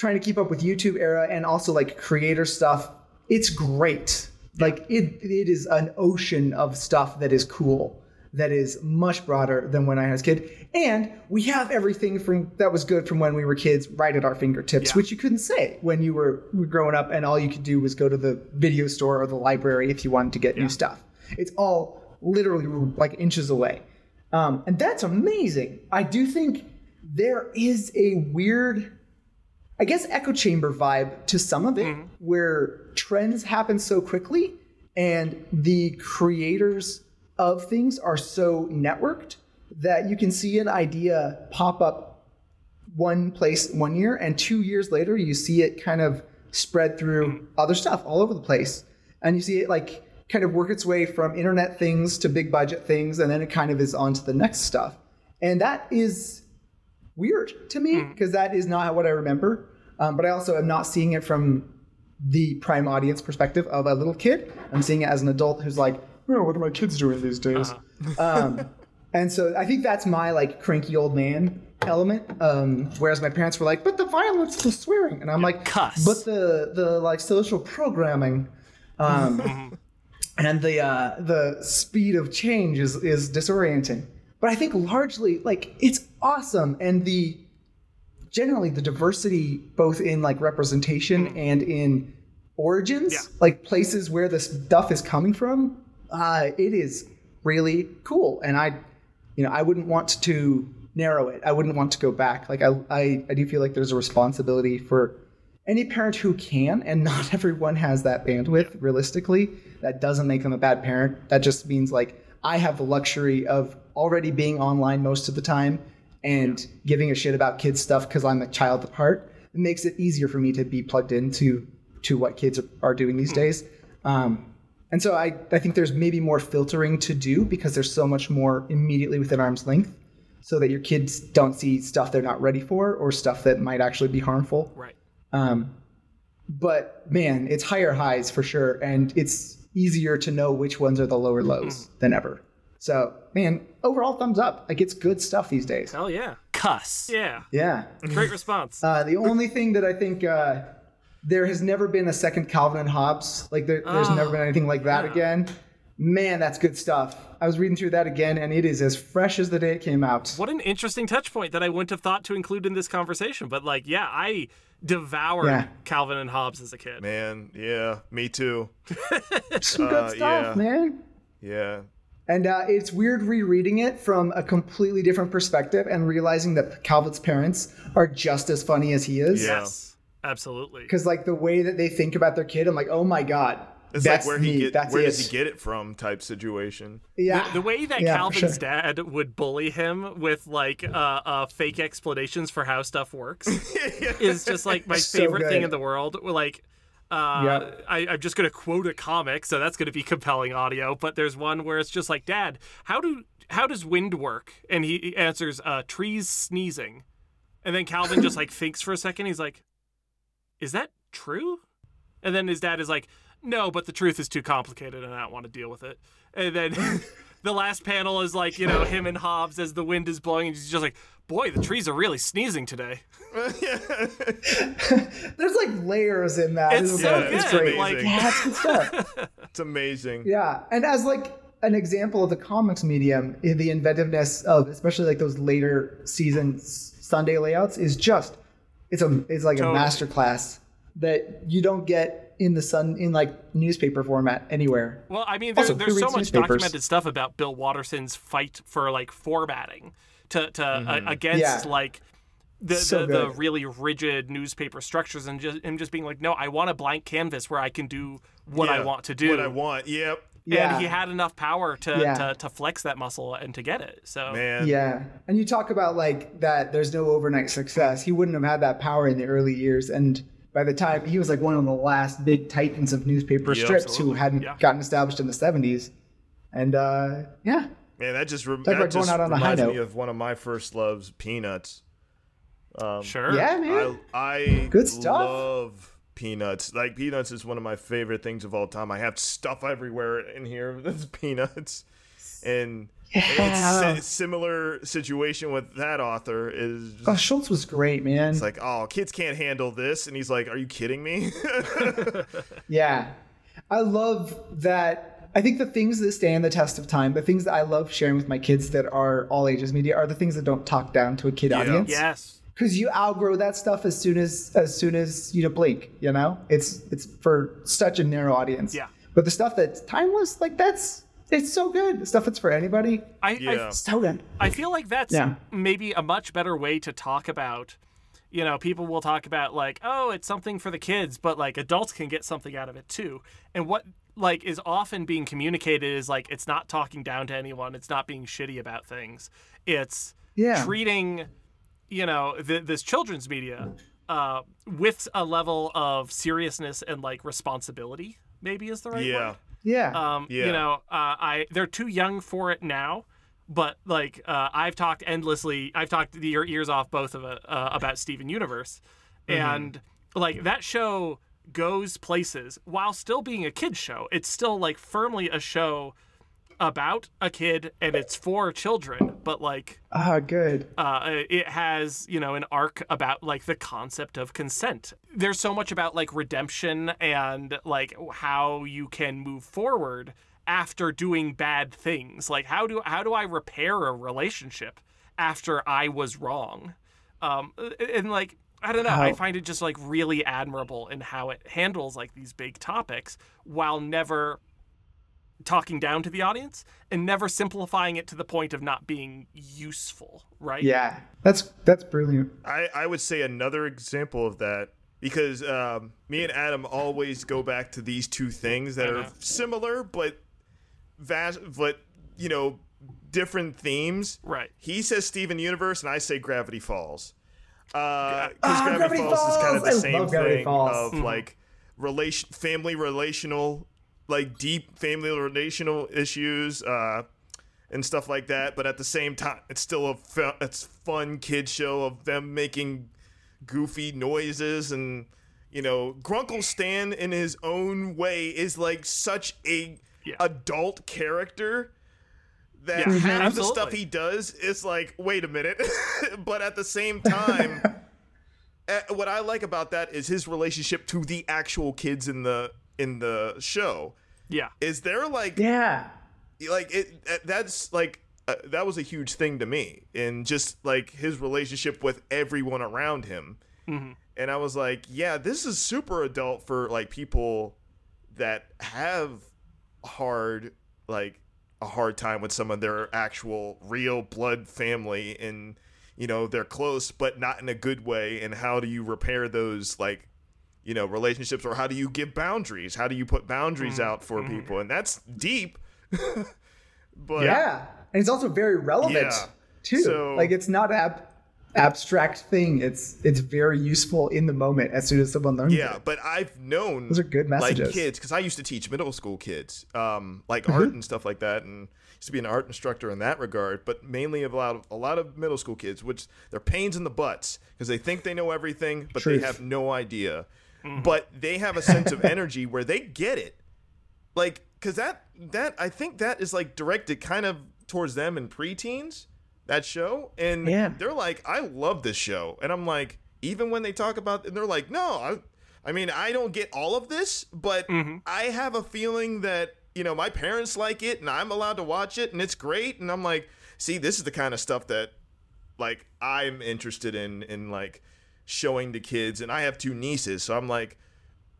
trying to keep up with YouTube era, and also like creator stuff. It's great. Like it, it is an ocean of stuff that is cool. That is much broader than when I was a kid, and we have everything from that was good from when we were kids right at our fingertips, Yeah. which you couldn't say when you were were growing up, and all you could do was go to the video store or the library if you wanted to get new stuff. It's all literally like inches away. Um, and that's amazing. I do think there is a weird, I guess, echo chamber vibe to some of it, mm-hmm. where trends happen so quickly and the creators of things are so networked that you can see an idea pop up one place one year and two years later you see it kind of spread through mm-hmm. other stuff all over the place. And you see it like kind of work its way from internet things to big budget things and then it kind of is on to the next stuff. And that is weird to me because that is not what i remember um, but i also am not seeing it from the prime audience perspective of a little kid. I'm seeing it as an adult who's like, oh, what are my kids doing these days? Um, and so I think that's my like cranky old man element. Um, whereas my parents were like, but the violence, the swearing, and I'm like, cuss. but the the like social programming. Um, and the uh, the speed of change is is disorienting. But I think largely like it's awesome, and the generally the diversity both in like representation and in origins, Yeah. like places where this stuff is coming from, uh, it is really cool. And I, you know, I wouldn't want to narrow it. I wouldn't want to go back. Like I, I, I do feel like there's a responsibility for any parent who can, and not everyone has that bandwidth realistically. That doesn't make them a bad parent. That just means like I have the luxury of already being online most of the time and giving a shit about kids stuff because I'm a child at heart. It makes it easier for me to be plugged into to what kids are, are doing these days. Um, and so I, I think there's maybe more filtering to do because there's so much more immediately within arm's length so that your kids don't see stuff they're not ready for or stuff that might actually be harmful. Right. Um, but man, it's higher highs for sure, and it's easier to know which ones are the lower lows than ever. So, man, overall thumbs up. Like it's good stuff these days. Hell yeah. Cuss. Yeah. Yeah. Great response. Uh, the only thing that I think uh, there has never been a second Calvin and Hobbes. Like there, there's Oh, never been anything like that again. Man, that's good stuff. I was reading through that again, and it is as fresh as the day it came out. What an interesting touch point that I wouldn't have thought to include in this conversation. But like, yeah, I devoured Yeah. Calvin and Hobbes as a kid. Man, yeah, me too. Some good Uh, stuff, yeah. man. Yeah. And uh, it's weird rereading it from a completely different perspective and realizing that Calvin's parents are just as funny as he is. Yes, absolutely. Because like the way that they think about their kid, I'm like, oh my god, It's that's like where me. he get that's where it. does he get it from type situation. Yeah, The, the way that Yeah, Calvin's sure. dad would bully him with like uh, uh, fake explanations for how stuff works is just like my So favorite thing in the world. Like, uh, Yep. I, I'm just gonna quote a comic, so that's gonna be compelling audio. But there's one where it's just like, Dad, how do how does wind work? And he he answers, uh, trees sneezing. And then Calvin just like thinks for a second. He's like, Is that true? And then his dad is like, No, but the truth is too complicated, and I don't want to deal with it. And then the last panel is like, you know, him and Hobbes as the wind is blowing, and he's just like, Boy, the trees are really sneezing today. there's like layers in that. It's It's, so like- it's good. great. Like, Yeah, it's good stuff. It's amazing. Yeah, and as like an example of the comics medium, i- the inventiveness of especially like those later seasons Sunday layouts is just it's a it's like Totally. a masterclass that you don't get in the sun in like newspaper format anywhere. Well, I mean, there, Also, there's so much newspapers? documented stuff about Bill Watterson's fight for like formatting to to uh, against Mm-hmm. Yeah. like the, So the, the really rigid newspaper structures and just him just being like, no, I want a blank canvas where I can do what I want to do. What I want. Yep. Yeah. And he had enough power to, Yeah. to to flex that muscle and to get it. So Man. Yeah, and you talk about like that. There's no overnight success. He wouldn't have had that power in the early years, and by the time he was like one of the last big titans of newspaper Yeah, strips who hadn't Yeah. gotten established in the 70s, and uh, yeah, Man, that just, rem- that just going out on reminds me note. of one of my first loves, Peanuts. Um, sure. yeah, man. I, I Good stuff. love Peanuts. Like Peanuts is one of my favorite things of all time. I have stuff everywhere in here that's Peanuts, and Yeah. it's a similar situation with that author. Is Oh, Schulz was great, man. it's like, oh, kids can't handle this, and he's like, are you kidding me? Yeah. I love that. I think the things that stand the test of time, the things that I love sharing with my kids that are all ages media are the things that don't talk down to a kid audience. Yes. Cuz you outgrow that stuff as soon as as soon as you blink, you know? It's it's for such a narrow audience. Yeah. But the stuff that's timeless, like that's it's so good. The stuff that's for anybody, I, Yeah. I so good. I feel like that's Yeah. maybe a much better way to talk about. You know, people will talk about like, oh, it's something for the kids, but like adults can get something out of it too. And what like is often being communicated is like it's not talking down to anyone, it's not being shitty about things. It's Yeah. treating, you know, th- this children's media uh, with a level of seriousness and like responsibility. Maybe is the right yeah, word. Yeah. Um, Yeah. you know, uh, I they're too young for it now, but like uh, I've talked endlessly. I've talked your ears off both of it uh, about Steven Universe, Mm-hmm. and like that show goes places while still being a kid show. It's still like firmly a show about a kid and it's for children, but like Ah, good. uh, it has you know an arc about like the concept of consent. There's so much about like redemption and like how you can move forward after doing bad things. Like how do how do i repair a relationship after i was wrong? Um and like i don't know i find it just like really admirable in how it handles like these big topics while never talking down to the audience and never simplifying it to the point of not being useful right Yeah, that's that's brilliant. I, I would say another example of that because um, me and Adam always go back to these two things that are similar but vast, but you know, different themes. Right. He says Steven Universe, and I say Gravity Falls. Uh, Because Ah, Gravity, Gravity Falls, is kind of the I same thing Falls. of like relation, family relational, like deep family relational issues. Uh, and stuff like that. But at the same time, it's still a fu- it's fun kid show of them making goofy noises and you know Grunkle Stan in his own way is like such a Yeah. adult character that Yeah, half the stuff he does is like wait a minute, but at the same time. eh, What I like about that is his relationship to the actual kids in the in the show. Yeah. Is there like Yeah. like it that's like uh, that was a huge thing to me and just like his relationship with everyone around him and i was like yeah this is super adult for like people that have hard like a hard time with some of their actual real blood family and you know they're close but not in a good way and how do you repair those like you know relationships or how do you give boundaries how do you put boundaries out for people and that's deep but Yeah. And it's also very relevant Yeah. too. So- like it's not ab- abstract thing. It's it's very useful in the moment as soon as someone learns it. Yeah, it. but I've known Those are good like messages. Mm-hmm. kids because I used to teach middle school kids, um, like art and stuff like that, and used to be an art instructor in that regard. But mainly a lot of a lot of middle school kids, which they're pains in the butts because they think they know everything, but Truth. they have no idea. Mm-hmm. But they have a sense of energy where they get it, like because that that I think that is like directed kind of towards them in preteens that show. And Yeah. they're like i love this show. And i'm like even when they talk about and they're like no i i mean i don't get all of this but mm-hmm. i have a feeling that you know my parents like it and i'm allowed to watch it and it's great. And i'm like see this is the kind of stuff that like i'm interested in in like showing the kids and i have two nieces so i'm like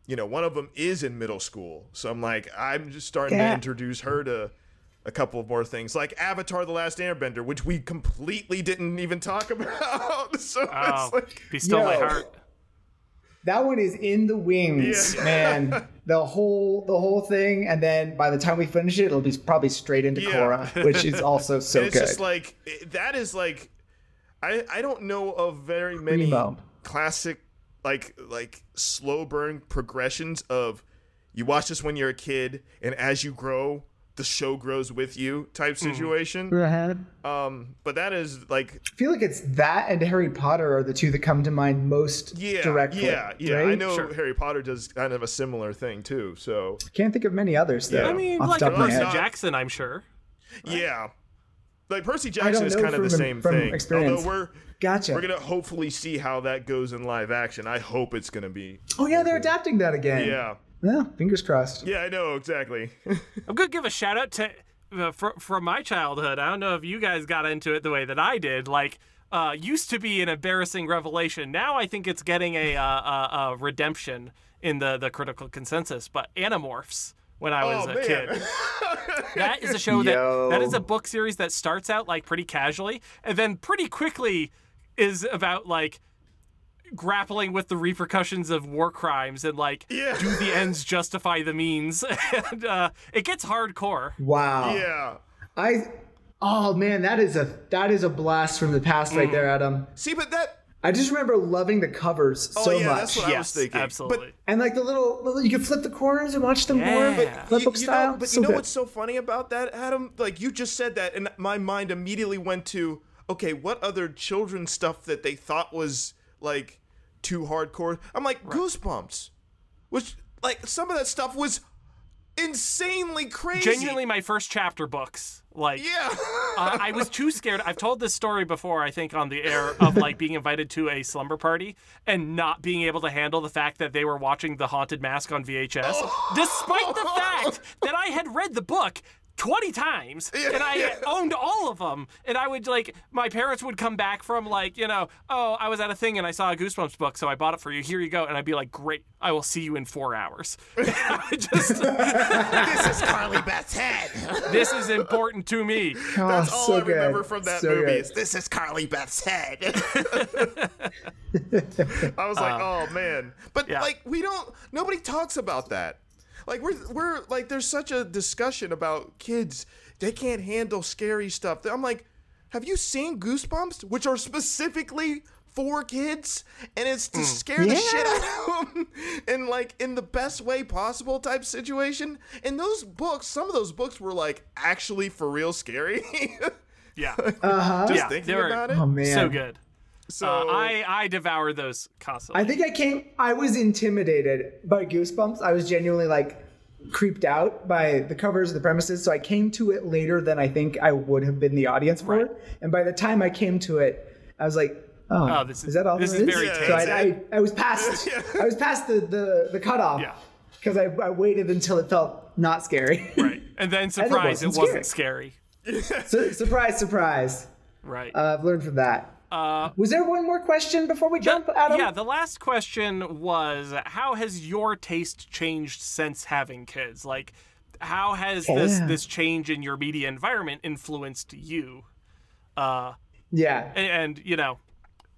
you know one of them is in middle school so i'm like i'm just starting to introduce her to a couple of more things like avatar the last airbender which we completely didn't even talk about so Oh, it's like be still my heart. That one is in the wings, Yeah. man. The whole the whole thing, and then by the time we finish it, it'll be probably straight into Yeah. Korra, which is also so and it's good. just like that is like I I don't know of very many Primo. Classic like like slow burn progressions of you watch this when you're a kid and as you grow the show grows with you type Mm-hmm. situation. I Um but that is like I feel like it's that and Harry Potter are the two that come to mind most yeah directly. yeah yeah right? I know Sure. Harry Potter does kind of a similar thing too. So Can't think of many others though. Yeah. I mean, like the top Percy head. Jackson, I'm sure. yeah. Like Percy Jackson is know kind of the same from thing. experience. Although we're Gotcha. we're gonna hopefully see how that goes in live action. I hope it's gonna be oh yeah, they're adapting that again. yeah. Yeah, fingers crossed. Yeah, I know exactly. I'm gonna give a shout out to uh, fr- from my childhood. I don't know if you guys got into it the way that I did. Like, uh, used to be an embarrassing revelation. Now I think it's getting a, uh, a, a redemption in the the critical consensus. But Animorphs. When I was oh a man. kid, that is a show that that is a book series that starts out like pretty casually and then pretty quickly is about like grappling with the repercussions of war crimes and like Yeah. do the ends justify the means and uh, it gets hardcore Wow. yeah. I Oh man, that is a that is a blast from the past Mm. right there, Adam. See, but that. I just remember loving the covers Oh so yeah, much. that's what I was yes thinking. absolutely and like the little, little you can flip the corners and watch them more, but flip You, book you style. know, but so you know good. what's so funny about that, Adam? Like you just said that, and my mind immediately went to, okay, what other children's stuff that they thought was like too hardcore? I'm like Goosebumps. which like some of that stuff was insanely crazy. Genuinely, my first chapter books. Like, Yeah. uh, I was too scared. I've told this story before, I think, on the air of like being invited to a slumber party and not being able to handle the fact that they were watching The Haunted Mask on VHS, despite the fact that I had read the book. 20 times and I owned all of them and I would like my parents would come back from like you know oh I was at a thing and I saw a Goosebumps book so I bought it for you here you go and I'd be like great I will see you in 4 hours just this is Carly Beth's head. this is important to me That's Oh, all so I remember good. from that So movie. good. Is this is Carly Beth's head. I was like, uh, oh man. But yeah. like we don't nobody talks about that. Like we're we're like there's such a discussion about kids. They can't handle scary stuff. I'm like, have you seen Goosebumps, which are specifically for kids, and it's to mm. scare the shit out of them, and like in the best way possible type situation. And those books, some of those books were like actually for real scary. yeah uh-huh. Just Yeah, thinking they were- about it. Oh man. so good so Uh, I I devour those constantly. I think I came. I was intimidated by Goosebumps. I was genuinely like creeped out by the covers of the premises. So I came to it later than I think I would have been the audience for Right. it. And by the time I came to it, I was like, "Oh, Oh, this is- is that all this there is very So. I, I, I was past. I was past the the, the cutoff. Yeah. Because I, I waited until it felt not scary. right, and then surprise, it wasn't wasn't scary. so, surprise, surprise. Right. Uh, I've learned from that. Uh, Was there one more question before we jump, Adam? yeah, the last question was how has your taste changed since having kids? Like how has this Yeah. this change in your media environment influenced you? Uh Yeah. and, and you know,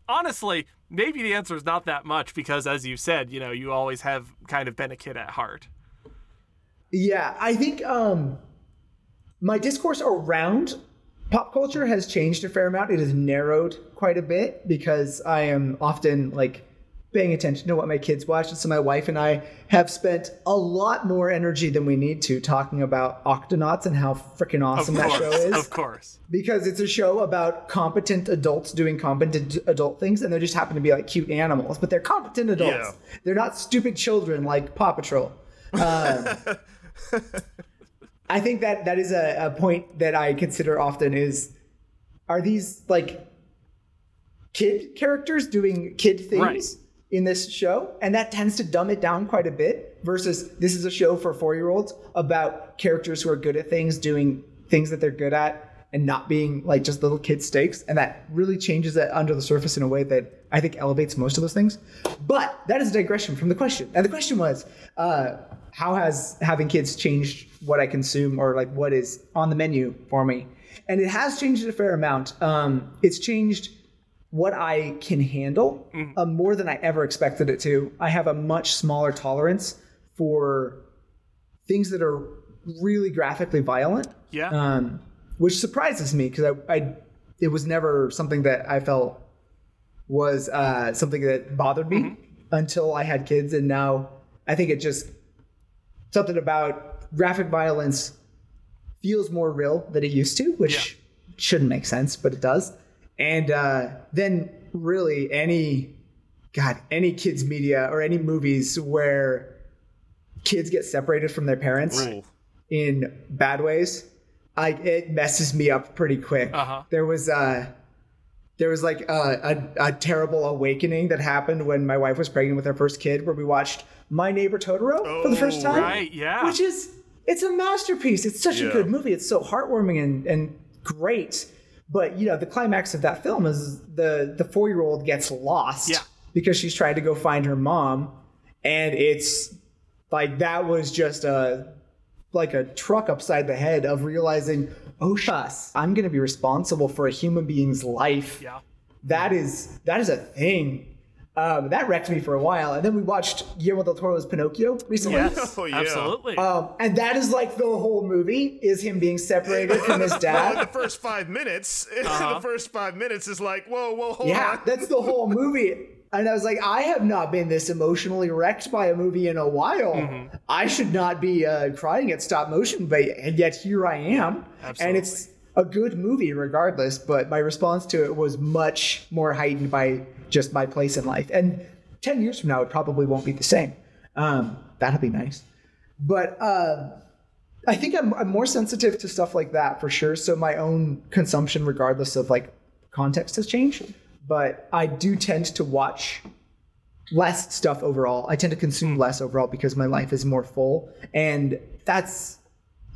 honestly, maybe the answer is not that much because as you said, you know, you always have kind of been a kid at heart. Yeah, I think um, my discourse around pop culture has changed a fair amount. It has narrowed quite a bit because I am often like paying attention to what my kids watch. And so my wife and I have spent a lot more energy than we need to talking about Octonauts and how freaking awesome of that show is. of course. Because it's a show about competent adults doing competent adult things, and they just happen to be like cute animals, but they're competent adults. Yeah. They're not stupid children like Paw Patrol. Um, I think that that is a, a point that I consider often is are these like kid characters doing kid things Right. in this show? And that tends to dumb it down quite a bit versus this is a show for four year olds about characters who are good at things doing things that they're good at and not being like just little kid stakes. And that really changes it under the surface in a way that I think elevates most of those things. But that is a digression from the question. And the question was, uh, how has having kids changed what I consume or like what is on the menu for me? And it has changed a fair amount. Um, it's changed what I can handle uh, more than I ever expected it to. I have a much smaller tolerance for things that are really graphically violent, Yeah. um, which surprises me because I, I, it was never something that I felt was uh, something that bothered me until I had kids, and now I think it just something about graphic violence feels more real than it used to, which shouldn't make sense, but it does. And uh, then really any God, any kids media or any movies where kids get separated from their parents Ooh. in bad ways, I it messes me up pretty quick. Uh-huh. There was uh there was like a, a, a terrible awakening that happened when my wife was pregnant with her first kid, where we watched My Neighbor Totoro for the first Oh, time right, yeah. which is it's a masterpiece. It's such Yeah. a good movie. It's so heartwarming and, and great. But you know, the climax of that film is the the four year old gets lost Yeah. because she's trying to go find her mom, and it's like that was just a like a truck upside the head of realizing, oh shucks, I'm gonna be responsible for a human being's life yeah. that is that is a thing. Um, that wrecked me for a while, and then we watched Guillermo del Toro's Pinocchio recently. Yes. Oh, yeah. Absolutely. Um, and that is like the whole movie is him being separated from his Well, dad. the first five minutes, the first five minutes is like, whoa, whoa, hold Yeah, on. that's the whole movie. And I was like, I have not been this emotionally wrecked by a movie in a while. I should not be uh, crying at stop motion, but and yet here I am. Absolutely. And it's a good movie regardless, but my response to it was much more heightened by just my place in life. And 10 years from now, it probably won't be the same. Um, that'll be nice. But uh, I think I'm, I'm more sensitive to stuff like that for sure. So my own consumption, regardless of like context, has changed. But I do tend to watch less stuff overall. I tend to consume less overall because my life is more full, and that's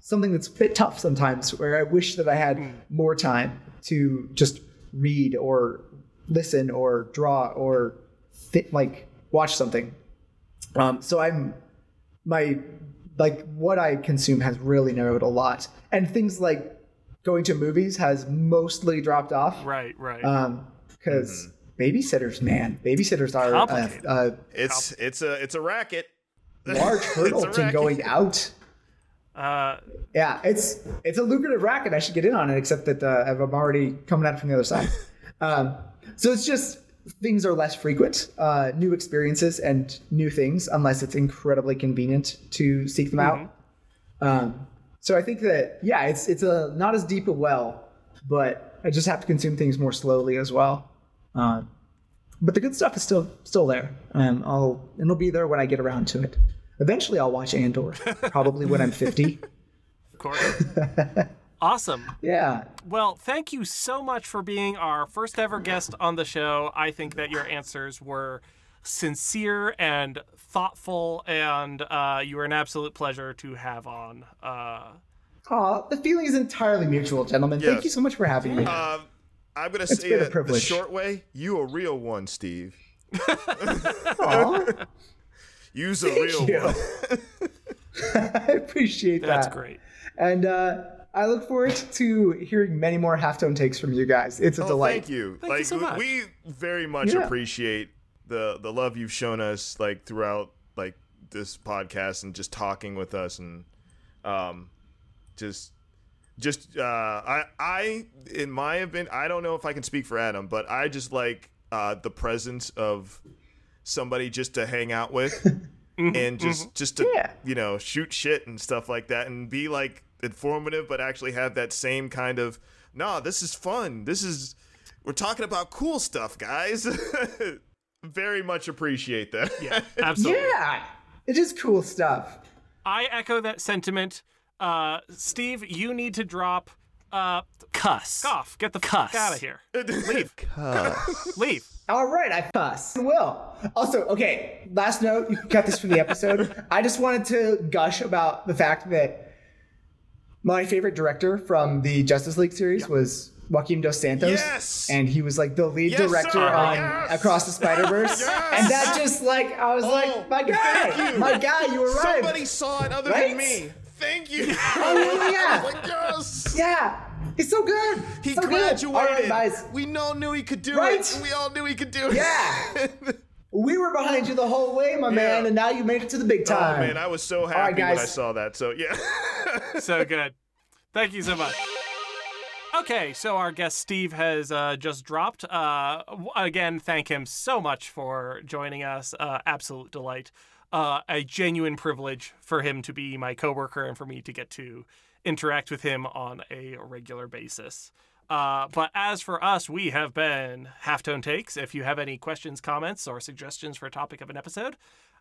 something that's a bit tough sometimes. Where I wish that I had more time to just read or listen or draw or th- like watch something. Um, so I'm my like what I consume has really narrowed a lot, and things like going to movies has mostly dropped off. Right, right. Um, because babysitters, man, babysitters are a, Complicated. a It's it's a it's a racket. large hurdle to racket. going out. uh, Yeah, it's it's a lucrative racket. I should get in on it, except that uh, I'm already coming at it from the other side. um, so it's just things are less frequent, uh, new experiences and new things, unless it's incredibly convenient to seek them out. Um, so I think that yeah, it's it's a not as deep a well, but I just have to consume things more slowly as well. Uh, but the good stuff is still still there. and I'll it'll be there when I get around to it. Eventually, I'll watch Andor, probably when I'm 50. of course. awesome. Yeah, Well, thank you so much for being our first ever guest on the show. I think that your answers were sincere and thoughtful, and uh, you were an absolute pleasure to have on. Uh, Aw, the feeling is entirely mutual, gentlemen. Thank you so much for having me. Um, I'm gonna say it the short way. You a real one, Steve. Use You's a real you. one. I appreciate that. that's great. And uh, I look forward to hearing many more halftone takes from you guys. It's a Oh, delight. thank you. Thank you like so much. we very much Yeah. appreciate the the love you've shown us like throughout like this podcast and just talking with us and um just just uh I I in my opinion I don't know if I can speak for Adam, but I just like uh the presence of somebody just to hang out with and just just to Yeah. you know shoot shit and stuff like that and be like informative but actually have that same kind of nah this is fun this is we're talking about cool stuff guys very much appreciate that Yeah, absolutely. Yeah, it is cool stuff. I echo that sentiment. Uh, Steve, you need to drop. Uh, Cuss. off. Get the Cuss. fuck out of here. Leave. Cuss. Leave. All right, I cuss. I will. Also, okay, last note, you can cut this from the episode. I just wanted to gush about the fact that my favorite director from the Justice League series was Joaquin Dos Santos. Yes! And he was like the lead Yes, director sir! on Yes! Across the Spider Verse. Yes! And that just like, I was Oh, like, my guy, thank you. my guy, you arrived. somebody saw it other Right? than me thank you Oh, yeah. like, yes Yeah, he's so good. he so graduated Good. All right, guys. we all knew he could do Right? it we all knew he could do it Yeah. We were behind you the whole way, my man, and now you made it to the big time. oh man i was so happy right, when i saw that so yeah so good. Thank you so much. Okay, so our guest Steve has uh, just dropped. Uh, again, thank him so much for joining us. Uh, absolute delight. Uh, a genuine privilege for him to be my coworker and for me to get to interact with him on a regular basis. Uh, but as for us, we have been Halftone Takes. If you have any questions, comments, or suggestions for a topic of an episode,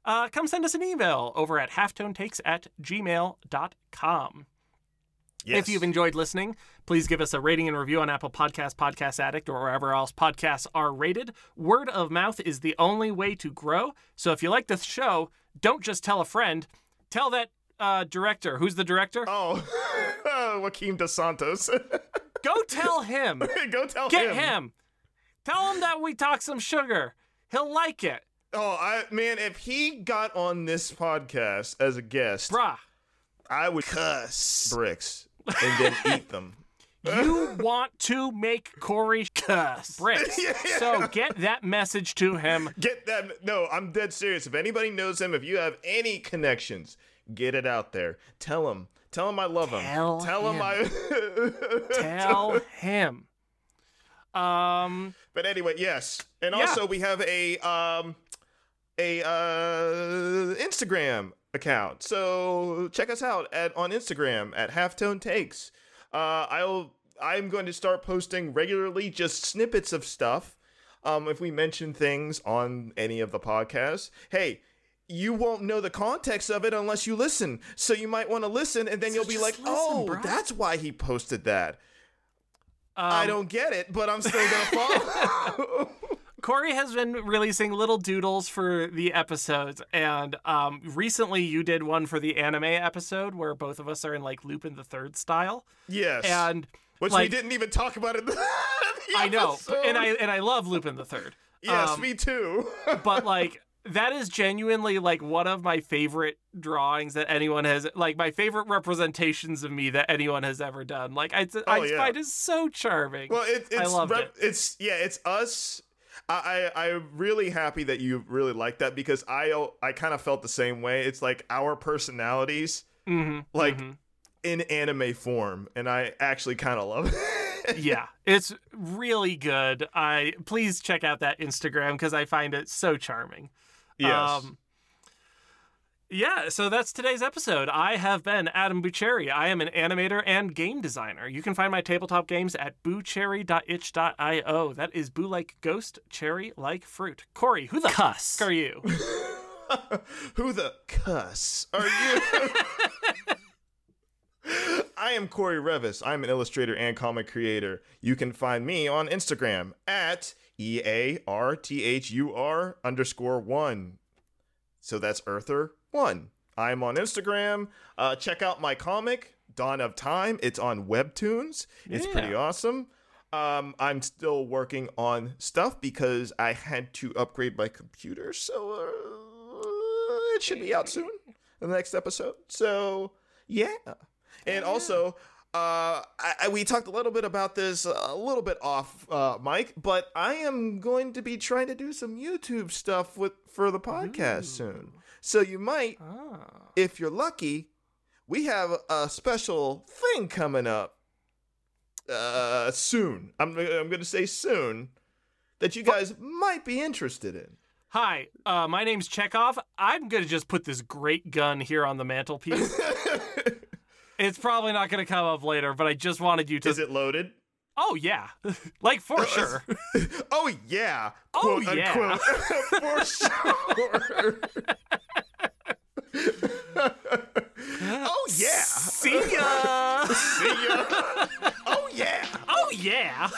uh, come send us an email over at halftonetakes at gmail.com. yes. If you've enjoyed listening, please give us a rating and review on Apple Podcasts, Podcast Addict, or wherever else podcasts are rated. Word of mouth is the only way to grow. So if you like this show, don't just tell a friend. Tell that uh, director. Who's the director? oh joaquin dos santos Go tell him. go tell Get him him. Tell him that we talk some sugar. He'll like it. Oh, I man, if he got on this podcast as a guest, Bruh. I would cuss bricks and then eat them. You want to make Cory cuss bricks. Yeah. So get that message to him. Get that? No, I'm dead serious. If anybody knows him, if you have any connections, get it out there. Tell him. Tell him I love him. Tell Tell him, him. I. Tell him. Um, But anyway, yes, and Yeah. also we have a um a uh Instagram account. So check us out at on Instagram at Halftone Takes. Uh, I'll I'm going to start posting regularly just snippets of stuff. Um, if we mention things on any of the podcasts, hey. you won't know the context of it unless you listen. So you might want to listen, and then you'll be like, listen, "Oh, bro." that's why he posted that." Um, I don't get it, but I'm still gonna follow. Cory has been releasing little doodles for the episodes, and um, recently you did one for the anime episode where both of us are in like Lupin the Third style, yes, and which we didn't even talk about in the. the I know, and I and I love Lupin the Third. yes, um, me too. but like that is genuinely like one of my favorite drawings that anyone has like my favorite representations of me that anyone has ever done like i, I Oh, yeah. find it so charming Well, it, it's I loved it. It's yeah, it's us. I, I I'm really happy that you really like that because I I kind of felt the same way. It's like our personalities hmm like in anime form, and I actually kind of love it. yeah it's really good i please check out that instagram because i find it so charming yes. Um, yeah, so that's today's episode. I have been Adam Bucherry. I am an animator and game designer. You can find my tabletop games at boocherry.itch.io. That is boo like ghost, cherry like fruit. Cory, who the Cuss. fuck are you? Who the cuss are you? I am Cory Revis. I'm an illustrator and comic creator. You can find me on Instagram at E A R T H U R underscore one. So that's Earther one. I'm on Instagram. Uh, check out my comic, Dawn of Time. It's on Webtoons. It's pretty awesome. Um, I'm still working on stuff because I had to upgrade my computer, so uh, it should be out soon in the next episode. So yeah, and also. Uh, I, I, we talked a little bit about this a little bit off uh, mic, but I am going to be trying to do some YouTube stuff with for the podcast soon. So you might, Oh. if you're lucky, we have a special thing coming up uh, soon. I'm I'm going to say soon that you guys might be interested in. Hi, uh, my name's Chekhov. I'm going to just put this great gun here on the mantelpiece. it's probably not going to come up later, but I just wanted you to. Is it loaded? Oh yeah, like for uh, sure. oh yeah. Oh, Quote, oh yeah. for sure. oh yeah. See ya. See ya. oh yeah. Oh yeah.